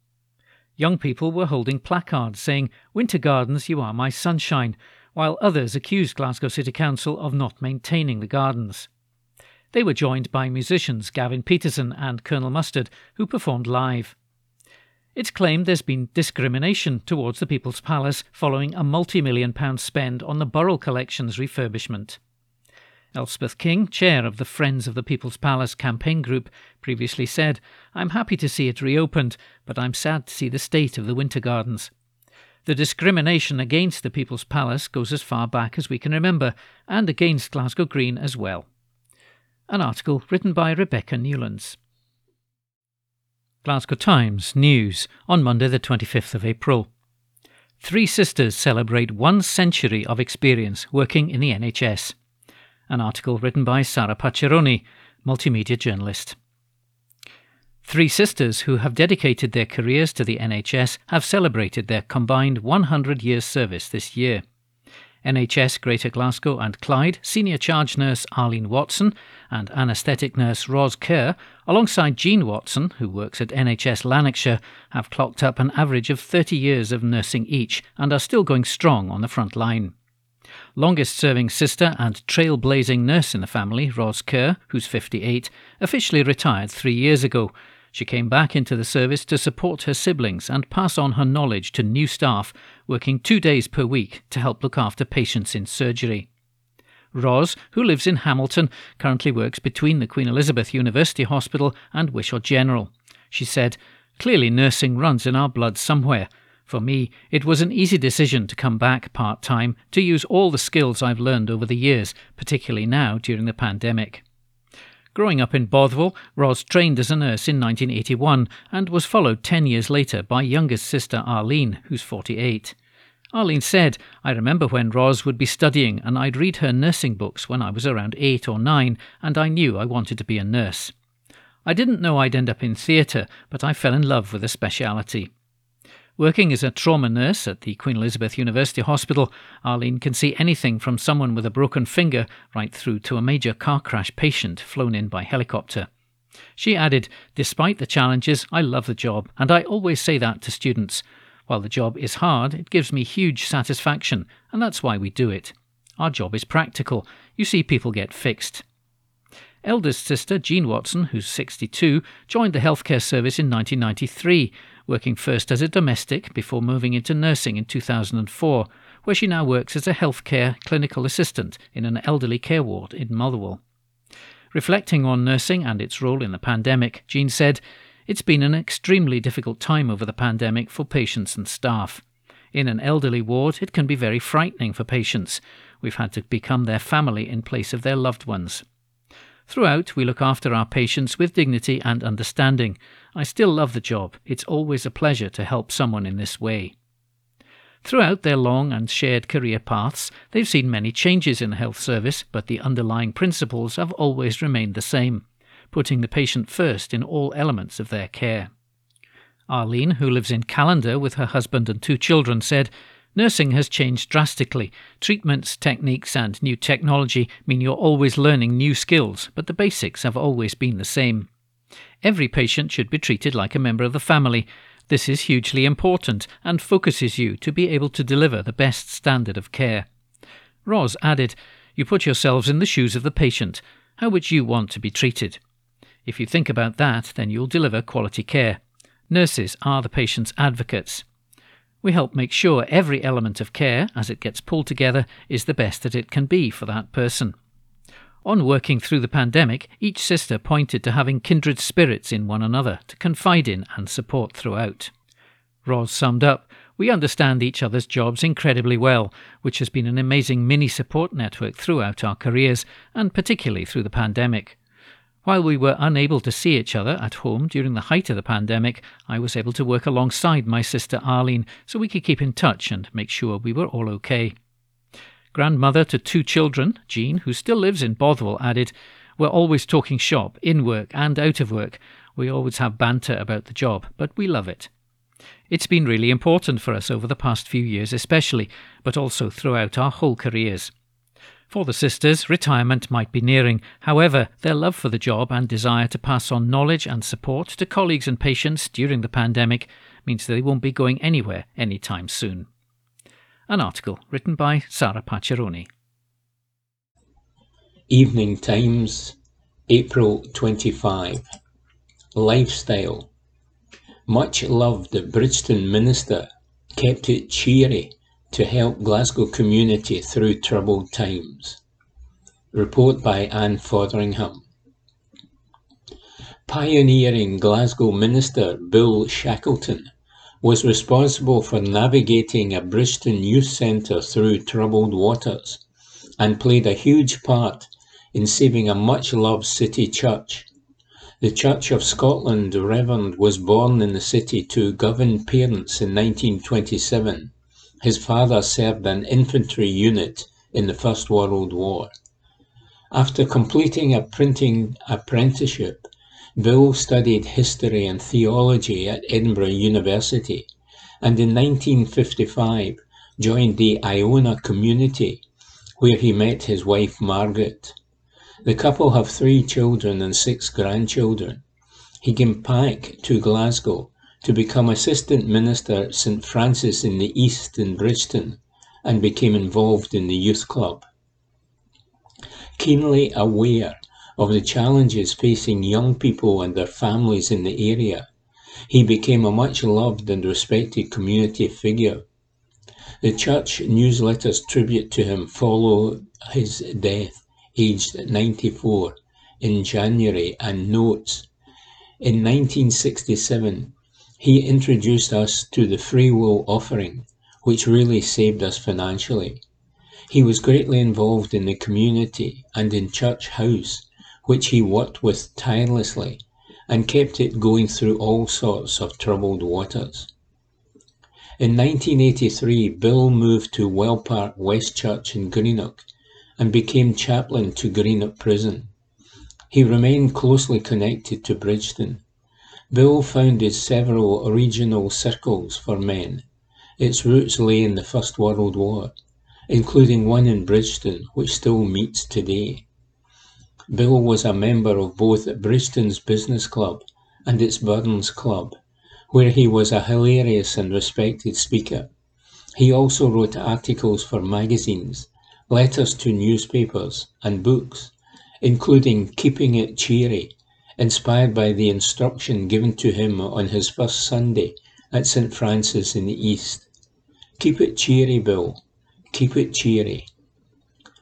Young people were holding placards saying, Winter Gardens, you are my sunshine, while others accused Glasgow City Council of not maintaining the gardens. They were joined by musicians Gavin Peterson and Colonel Mustard, who performed live. It's claimed there's been discrimination towards the People's Palace following a multi million pound spend on the Burrell Collection's refurbishment. Elspeth King, chair of the Friends of the People's Palace campaign group, previously said, I'm happy to see it reopened, but I'm sad to see the state of the winter gardens. The discrimination against the People's Palace goes as far back as we can remember, and against Glasgow Green as well. An article written by Rebecca Newlands. Glasgow Times News on Monday, the 25th of April. Three sisters celebrate one century of experience working in the NHS. An article written by Sara Paccheroni, multimedia journalist. Three sisters who have dedicated their careers to the NHS have celebrated their combined 100 years service this year. NHS Greater Glasgow and Clyde senior charge nurse Arlene Watson and anaesthetic nurse Ros Kerr, alongside Jean Watson, who works at NHS Lanarkshire, have clocked up an average of 30 years of nursing each and are still going strong on the front line. Longest serving sister and trailblazing nurse in the family, Ros Kerr, who's 58, officially retired three years ago she came back into the service to support her siblings and pass on her knowledge to new staff, working two days per week to help look after patients in surgery. Ros, who lives in Hamilton, currently works between the Queen Elizabeth University Hospital and Wishaw General. She said, Clearly, nursing runs in our blood somewhere. For me, it was an easy decision to come back part time to use all the skills I've learned over the years, particularly now during the pandemic. Growing up in Bothwell, Ros trained as a nurse in 1981 and was followed 10 years later by youngest sister Arlene, who's 48. Arlene said, I remember when Ros would be studying and I'd read her nursing books when I was around 8 or 9 and I knew I wanted to be a nurse. I didn't know I'd end up in theatre, but I fell in love with the speciality. Working as a trauma nurse at the Queen Elizabeth University Hospital, Arlene can see anything from someone with a broken finger right through to a major car crash patient flown in by helicopter. She added, Despite the challenges, I love the job, and I always say that to students. While the job is hard, it gives me huge satisfaction, and that's why we do it. Our job is practical. You see people get fixed. Eldest sister, Jean Watson, who's 62, joined the healthcare service in 1993 working first as a domestic before moving into nursing in 2004, where she now works as a healthcare clinical assistant in an elderly care ward in Motherwell. Reflecting on nursing and its role in the pandemic, Jean said, It's been an extremely difficult time over the pandemic for patients and staff. In an elderly ward, it can be very frightening for patients. We've had to become their family in place of their loved ones. Throughout, we look after our patients with dignity and understanding. I still love the job. It's always a pleasure to help someone in this way. Throughout their long and shared career paths, they've seen many changes in the health service, but the underlying principles have always remained the same putting the patient first in all elements of their care. Arlene, who lives in Callander with her husband and two children, said, Nursing has changed drastically. Treatments, techniques, and new technology mean you're always learning new skills, but the basics have always been the same. Every patient should be treated like a member of the family. This is hugely important and focuses you to be able to deliver the best standard of care. Ros added, You put yourselves in the shoes of the patient. How would you want to be treated? If you think about that, then you'll deliver quality care. Nurses are the patient's advocates. We help make sure every element of care, as it gets pulled together, is the best that it can be for that person. On working through the pandemic, each sister pointed to having kindred spirits in one another to confide in and support throughout. Ros summed up, We understand each other's jobs incredibly well, which has been an amazing mini support network throughout our careers, and particularly through the pandemic. While we were unable to see each other at home during the height of the pandemic, I was able to work alongside my sister Arlene so we could keep in touch and make sure we were all okay. Grandmother to two children, Jean, who still lives in Bothwell, added, We're always talking shop, in work and out of work. We always have banter about the job, but we love it. It's been really important for us over the past few years, especially, but also throughout our whole careers. For the sisters, retirement might be nearing. However, their love for the job and desire to pass on knowledge and support to colleagues and patients during the pandemic means they won't be going anywhere anytime soon. An article written by Sarah Pacciaroni. Evening Times, April 25. Lifestyle. Much loved Bridgeton Minister kept it cheery to help Glasgow community through troubled times. Report by Anne Fotheringham. Pioneering Glasgow minister Bill Shackleton was responsible for navigating a Bridgeton youth centre through troubled waters and played a huge part in saving a much loved city church. The Church of Scotland Reverend was born in the city to Govan parents in 1927 his father served an infantry unit in the First World War. After completing a printing apprenticeship, Bill studied history and theology at Edinburgh University and in 1955 joined the Iona community where he met his wife Margaret. The couple have three children and six grandchildren. He came back to Glasgow to become Assistant Minister at St Francis in the East in Bridgeton and became involved in the youth club. Keenly aware of the challenges facing young people and their families in the area, he became a much loved and respected community figure. The church newsletters tribute to him follow his death, aged 94, in January, and notes In 1967, he introduced us to the free will offering, which really saved us financially. He was greatly involved in the community and in Church House, which he worked with tirelessly and kept it going through all sorts of troubled waters. In 1983, Bill moved to Wellpark West Church in Greenock and became chaplain to Greenock Prison. He remained closely connected to Bridgeton. Bill founded several regional circles for men. Its roots lay in the First World War including one in Bridgeton, which still meets today. Bill was a member of both Bridgeton's Business Club and its Burns Club, where he was a hilarious and respected speaker. He also wrote articles for magazines, letters to newspapers, and books, including Keeping It Cheery, inspired by the instruction given to him on his first Sunday at St. Francis in the East. Keep it cheery, Bill, Keep it cheery.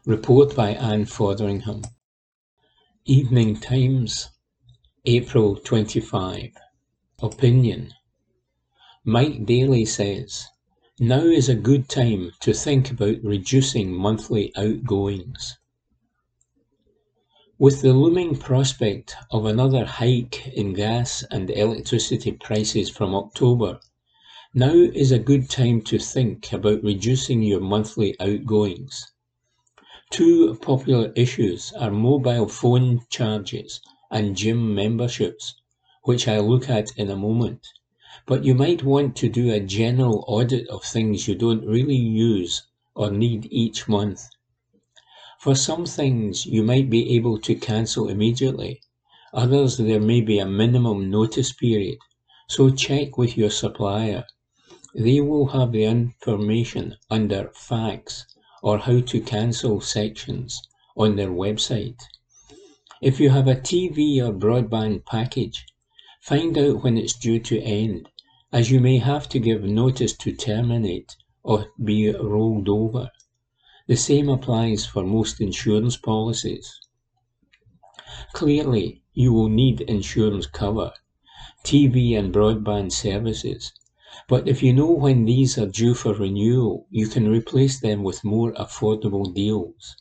Report by Anne Fotheringham. Evening Times, April 25. Opinion. Mike Dailly says, Now is a good time to think about reducing monthly outgoings. With the looming prospect of another hike in gas and electricity prices from October, now is a good time to think about reducing your monthly outgoings. Two popular issues are mobile phone charges and gym memberships, which I'll look at in a moment. But you might want to do a general audit of things you don't really use or need each month. For some things you might be able to cancel immediately. Others there may be a minimum notice period, so check with your supplier. They will have the information under FAQs or How to Cancel sections on their website. If you have a TV or broadband package, find out when it's due to end, as you may have to give notice to terminate or be rolled over. The same applies for most insurance policies. Clearly, you will need insurance cover, TV and broadband services, but if you know when these are due for renewal, you can replace them with more affordable deals.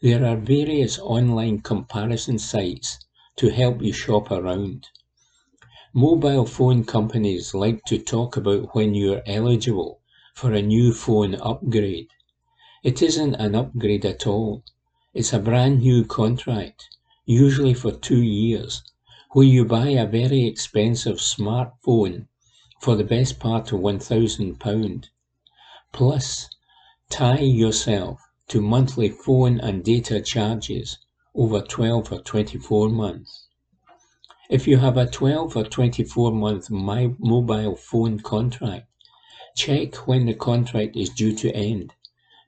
There are various online comparison sites to help you shop around. Mobile phone companies like to talk about when you're eligible for a new phone upgrade. It isn't an upgrade at all. It's a brand new contract, usually for two years, where you buy a very expensive smartphone for the best part of £1,000. Plus, tie yourself to monthly phone and data charges over 12 or 24 months. If you have a 12 or 24 month mobile phone contract, check when the contract is due to end,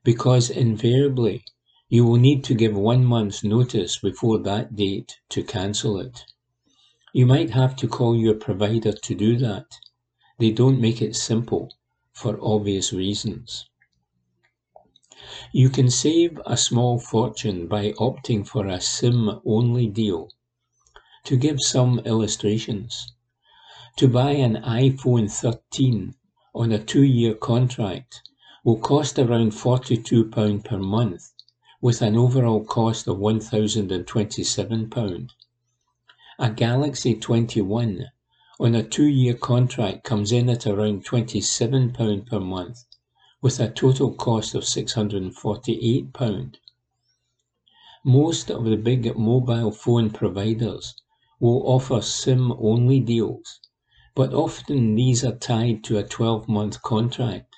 because invariably you will need to give one month's notice before that date to cancel it. You might have to call your provider to do that they don't make it simple for obvious reasons. You can save a small fortune by opting for a SIM-only deal. To give some illustrations, to buy an iPhone 13 on a two-year contract will cost around £42 per month, with an overall cost of £1,027. A Galaxy 21 on a two-year contract comes in at around £27 per month, with a total cost of £648. Most of the big mobile phone providers will offer SIM-only deals, but often these are tied to a 12-month contract.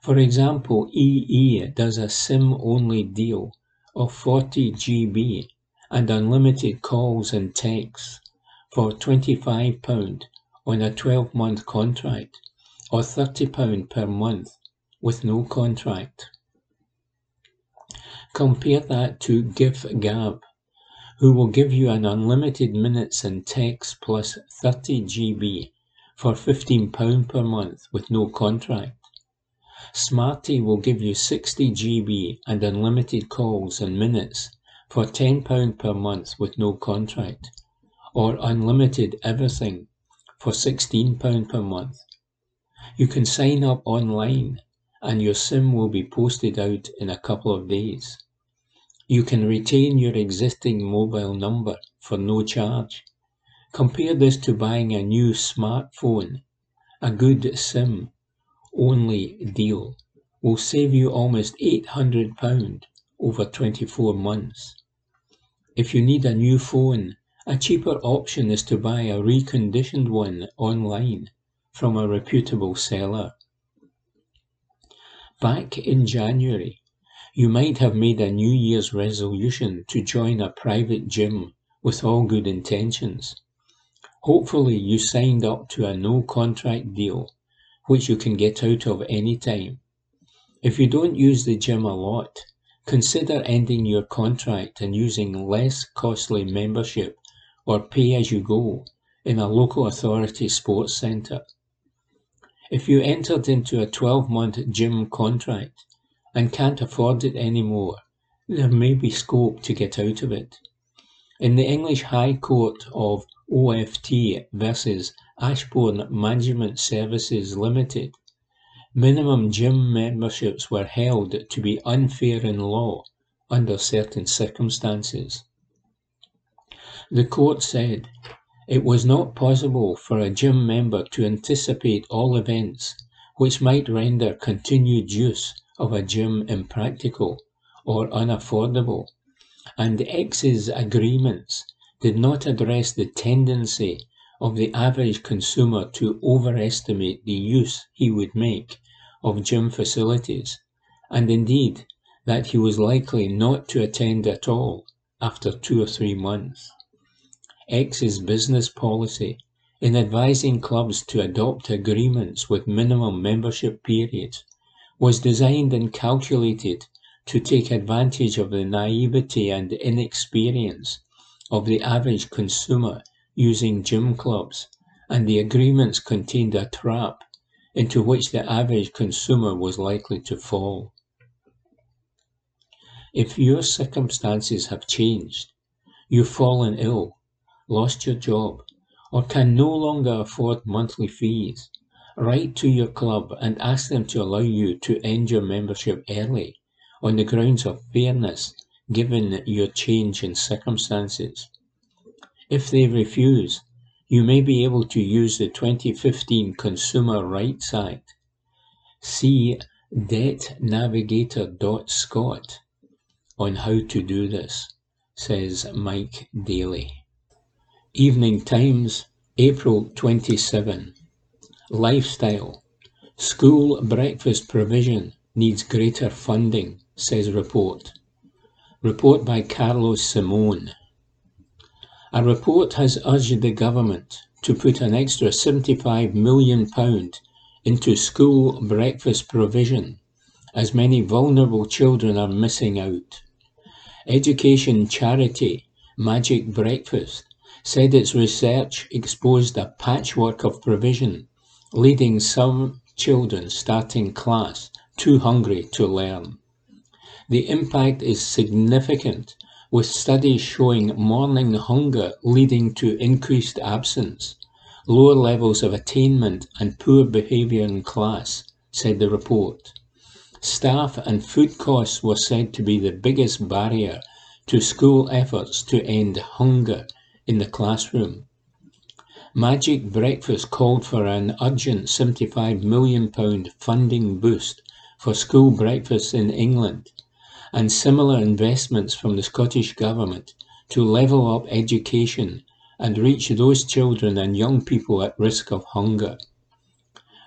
For example, EE does a SIM-only deal of 40 GB and unlimited calls and texts for £25 on a 12 month contract or £30 per month with no contract. Compare that to giffgaff, who will give you an unlimited minutes and text plus 30 GB for £15 per month with no contract. Smarty will give you 60 GB and unlimited calls and minutes for £10 per month with no contract, or unlimited everything for £16 per month. You can sign up online and your SIM will be posted out in a couple of days. You can retain your existing mobile number for no charge. Compare this to buying a new smartphone. A good SIM only deal will save you almost £800 over 24 months. If you need a new phone, a cheaper option is to buy a reconditioned one online from a reputable seller. Back in January, you might have made a New Year's resolution to join a private gym with all good intentions. Hopefully, you signed up to a no contract deal, which you can get out of any time. If you don't use the gym a lot, consider ending your contract and using less costly membership or pay as you go in a local authority sports centre. If you entered into a 12 month gym contract and can't afford it anymore, there may be scope to get out of it. In the English High Court of OFT versus Ashbourne Management Services Limited, minimum gym memberships were held to be unfair in law under certain circumstances. The court said it was not possible for a gym member to anticipate all events which might render continued use of a gym impractical or unaffordable, and X's agreements did not address the tendency of the average consumer to overestimate the use he would make of gym facilities, and indeed that he was likely not to attend at all after two or three months. X's business policy in advising clubs to adopt agreements with minimum membership periods was designed and calculated to take advantage of the naivety and inexperience of the average consumer using gym clubs, and the agreements contained a trap into which the average consumer was likely to fall. If your circumstances have changed, you've fallen ill, lost your job, or can no longer afford monthly fees, write to your club and ask them to allow you to end your membership early on the grounds of fairness given your change in circumstances. If they refuse, you may be able to use the 2015 Consumer Rights Act. See debtnavigator.scot on how to do this, says Mike Dailly. Evening Times, April 27. Lifestyle. School breakfast provision needs greater funding, says report. Report by Carlos Simone. A report has urged the government to put an extra £75 million into school breakfast provision, as many vulnerable children are missing out. Education charity Magic Breakfast said its research exposed a patchwork of provision, leading some children starting class too hungry to learn. The impact is significant, with studies showing morning hunger leading to increased absence, lower levels of attainment, and poor behaviour in class, said the report. Staff and food costs were said to be the biggest barrier to school efforts to end hunger in the classroom. Magic Breakfast called for an urgent £75 million funding boost for school breakfasts in England and similar investments from the Scottish Government to level up education and reach those children and young people at risk of hunger.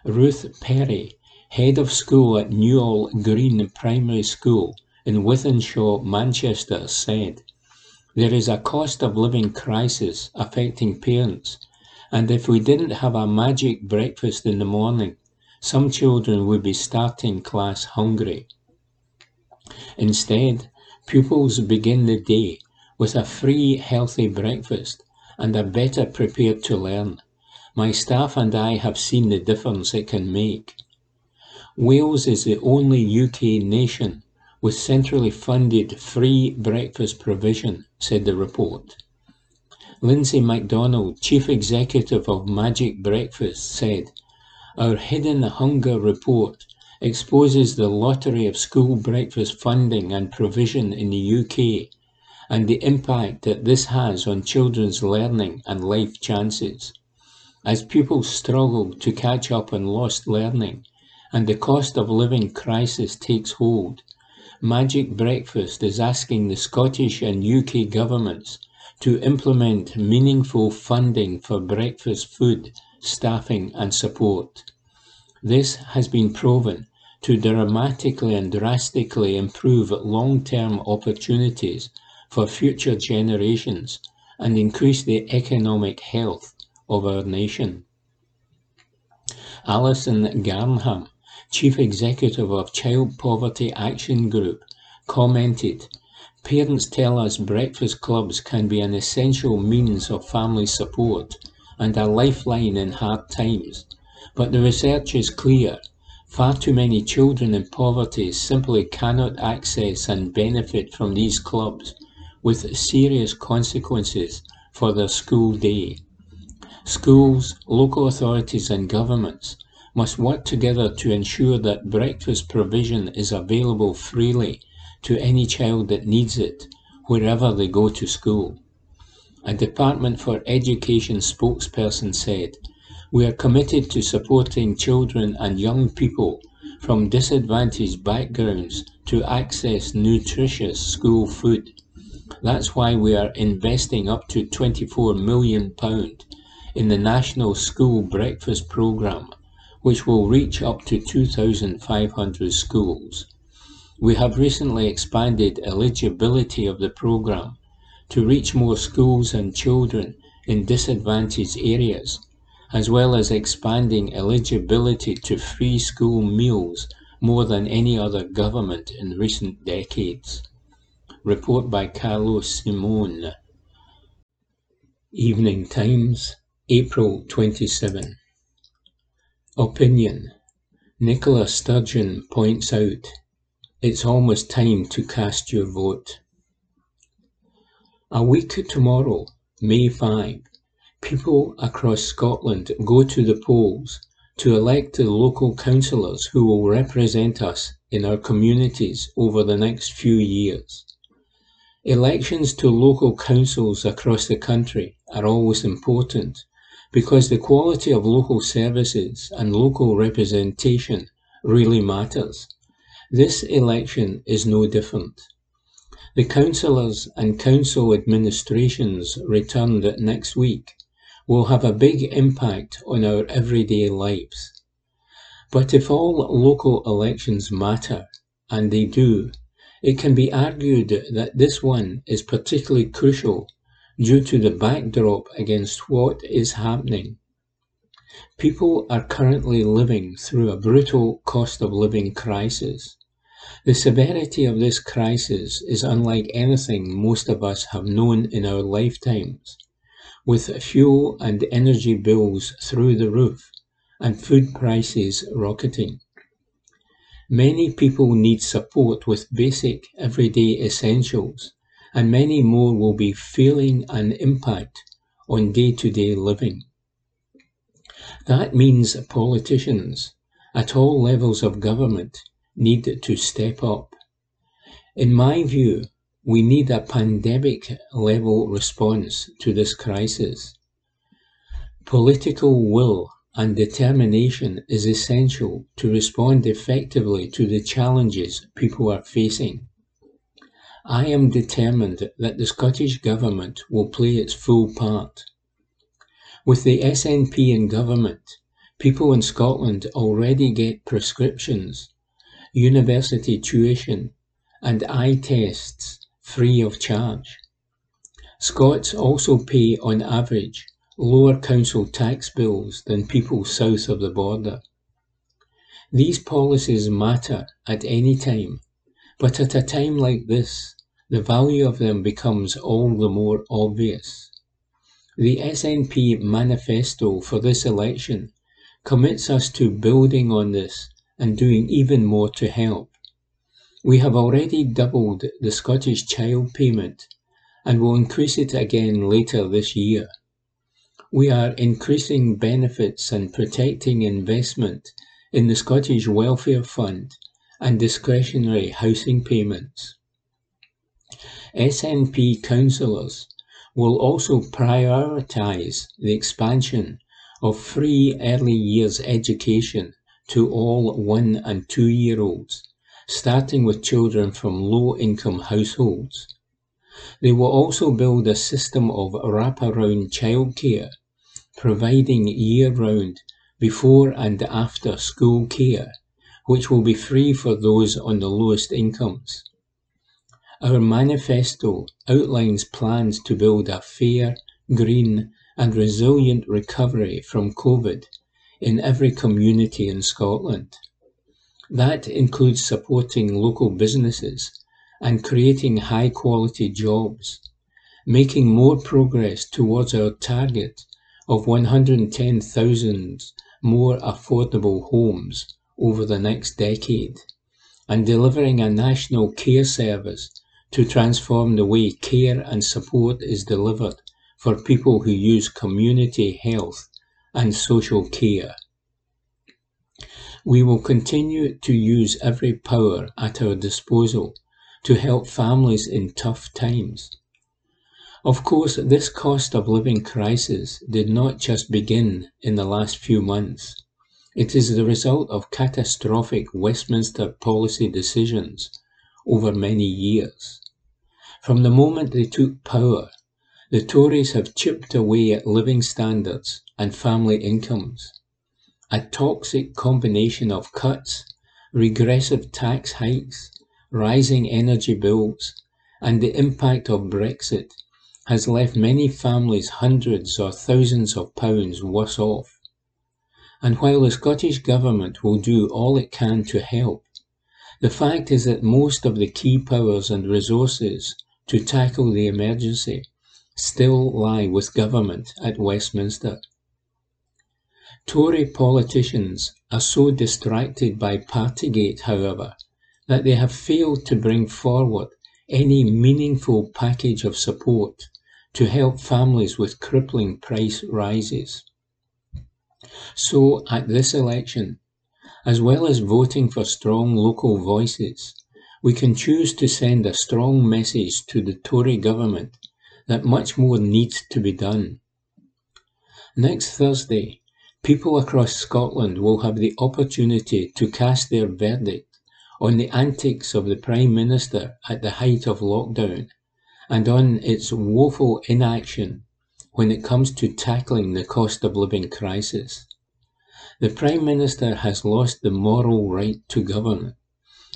Ruth Perry, head of school at Newall Green Primary School in Wythenshawe, Manchester, said, there is a cost of living crisis affecting parents, and if we didn't have a magic breakfast in the morning, some children would be starting class hungry. Instead, pupils begin the day with a free, healthy breakfast and are better prepared to learn. My staff and I have seen the difference it can make. Wales is the only UK nation with centrally funded free breakfast provision, said the report. Lindsay MacDonald, Chief Executive of Magic Breakfast, said, Our Hidden Hunger report exposes the lottery of school breakfast funding and provision in the UK and the impact that this has on children's learning and life chances. As pupils struggle to catch up on lost learning, and the cost of living crisis takes hold, Magic Breakfast is asking the Scottish and UK governments to implement meaningful funding for breakfast food, staffing and support. This has been proven to dramatically and drastically improve long-term opportunities for future generations and increase the economic health of our nation. Alison Garnham, Chief Executive of Child Poverty Action Group, commented, Parents tell us breakfast clubs can be an essential means of family support and a lifeline in hard times, but the research is clear. Far too many children in poverty simply cannot access and benefit from these clubs, with serious consequences for their school day. Schools, local authorities and governments must work together to ensure that breakfast provision is available freely to any child that needs it, wherever they go to school. A Department for Education spokesperson said, We are committed to supporting children and young people from disadvantaged backgrounds to access nutritious school food. That's why we are investing up to £24 million in the National School Breakfast Programme which will reach up to 2,500 schools. We have recently expanded eligibility of the program to reach more schools and children in disadvantaged areas, as well as expanding eligibility to free school meals more than any other government in recent decades. Report by Carlos Simone. Evening Times, April 27. Opinion Nicola Sturgeon points out it's almost time to cast your vote. A week tomorrow, May 5, people across Scotland go to the polls to elect the local councillors who will represent us in our communities over the next few years. Elections to local councils across the country are always important because the quality of local services and local representation really matters. This election is no different. The councillors and council administrations returned next week will have a big impact on our everyday lives. But if all local elections matter, and they do, it can be argued that this one is particularly crucial due to the backdrop against what is happening. People are currently living through a brutal cost of living crisis. The severity of this crisis is unlike anything most of us have known in our lifetimes, with fuel and energy bills through the roof and food prices rocketing. Many people need support with basic everyday essentials and many more will be feeling an impact on day-to-day living. That means politicians at all levels of government need to step up. In my view, we need a pandemic level response to this crisis. Political will and determination is essential to respond effectively to the challenges people are facing. I am determined that the Scottish Government will play its full part. With the SNP in government, people in Scotland already get prescriptions, university tuition, and eye tests free of charge. Scots also pay, on average, lower council tax bills than people south of the border. These policies matter at any time but at a time like this, the value of them becomes all the more obvious. The SNP manifesto for this election commits us to building on this and doing even more to help. We have already doubled the Scottish Child Payment and will increase it again later this year. We are increasing benefits and protecting investment in the Scottish Welfare Fund and discretionary housing payments. SNP councillors will also prioritise the expansion of free early years education to all one and two year olds, starting with children from low income households. They will also build a system of wraparound childcare, providing year round, before and after school care, which will be free for those on the lowest incomes. Our manifesto outlines plans to build a fair, green, and resilient recovery from COVID in every community in Scotland. That includes supporting local businesses and creating high quality jobs, making more progress towards our target of 110,000 more affordable homes over the next decade, and delivering a national care service to transform the way care and support is delivered for people who use community health and social care. We will continue to use every power at our disposal to help families in tough times. Of course, this cost of living crisis did not just begin in the last few months. It is the result of catastrophic Westminster policy decisions over many years. From the moment they took power, the Tories have chipped away at living standards and family incomes. A toxic combination of cuts, regressive tax hikes, rising energy bills, and the impact of Brexit has left many families hundreds or thousands of pounds worse off. And while the Scottish Government will do all it can to help, the fact is that most of the key powers and resources to tackle the emergency still lie with government at Westminster. Tory politicians are so distracted by Partygate, however, that they have failed to bring forward any meaningful package of support to help families with crippling price rises. So, at this election, as well as voting for strong local voices, we can choose to send a strong message to the Tory government that much more needs to be done. Next Thursday, people across Scotland will have the opportunity to cast their verdict on the antics of the Prime Minister at the height of lockdown and on its woeful inaction when it comes to tackling the cost of living crisis. The Prime Minister has lost the moral right to govern,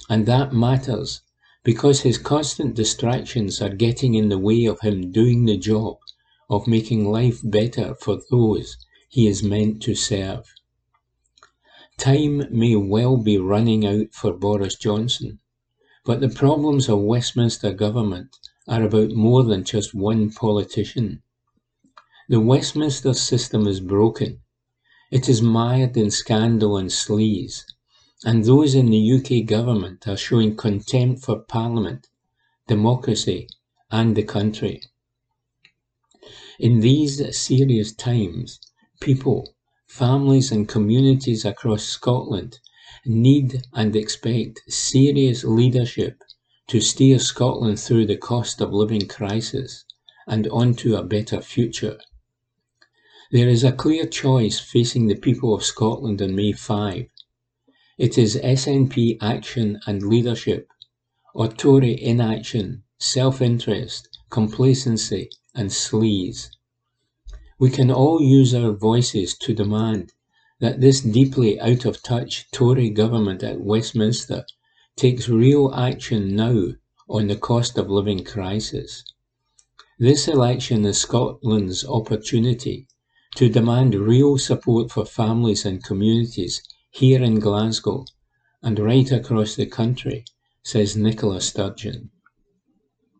and that matters because his constant distractions are getting in the way of him doing the job of making life better for those he is meant to serve. Time may well be running out for Boris Johnson, but the problems of Westminster government are about more than just one politician. The Westminster system is broken. It is mired in scandal and sleaze, and those in the UK government are showing contempt for Parliament, democracy, and the country. In these serious times, people, families, and communities across Scotland need and expect serious leadership to steer Scotland through the cost of living crisis and onto a better future. There is a clear choice facing the people of Scotland on May 5 it is SNP action and leadership, or Tory inaction, self-interest, complacency and sleaze. We can all use our voices to demand that this deeply out of touch Tory government at Westminster takes real action now on the cost of living crisis. This election is Scotland's opportunity to demand real support for families and communities here in Glasgow and right across the country, says Nicola Sturgeon.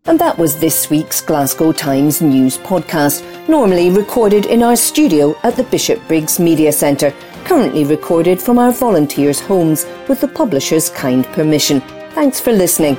And that was this week's Glasgow Times News podcast, normally recorded in our studio at the Bishopbriggs Media Centre, currently recorded from our volunteers' homes with the publisher's kind permission. Thanks for listening.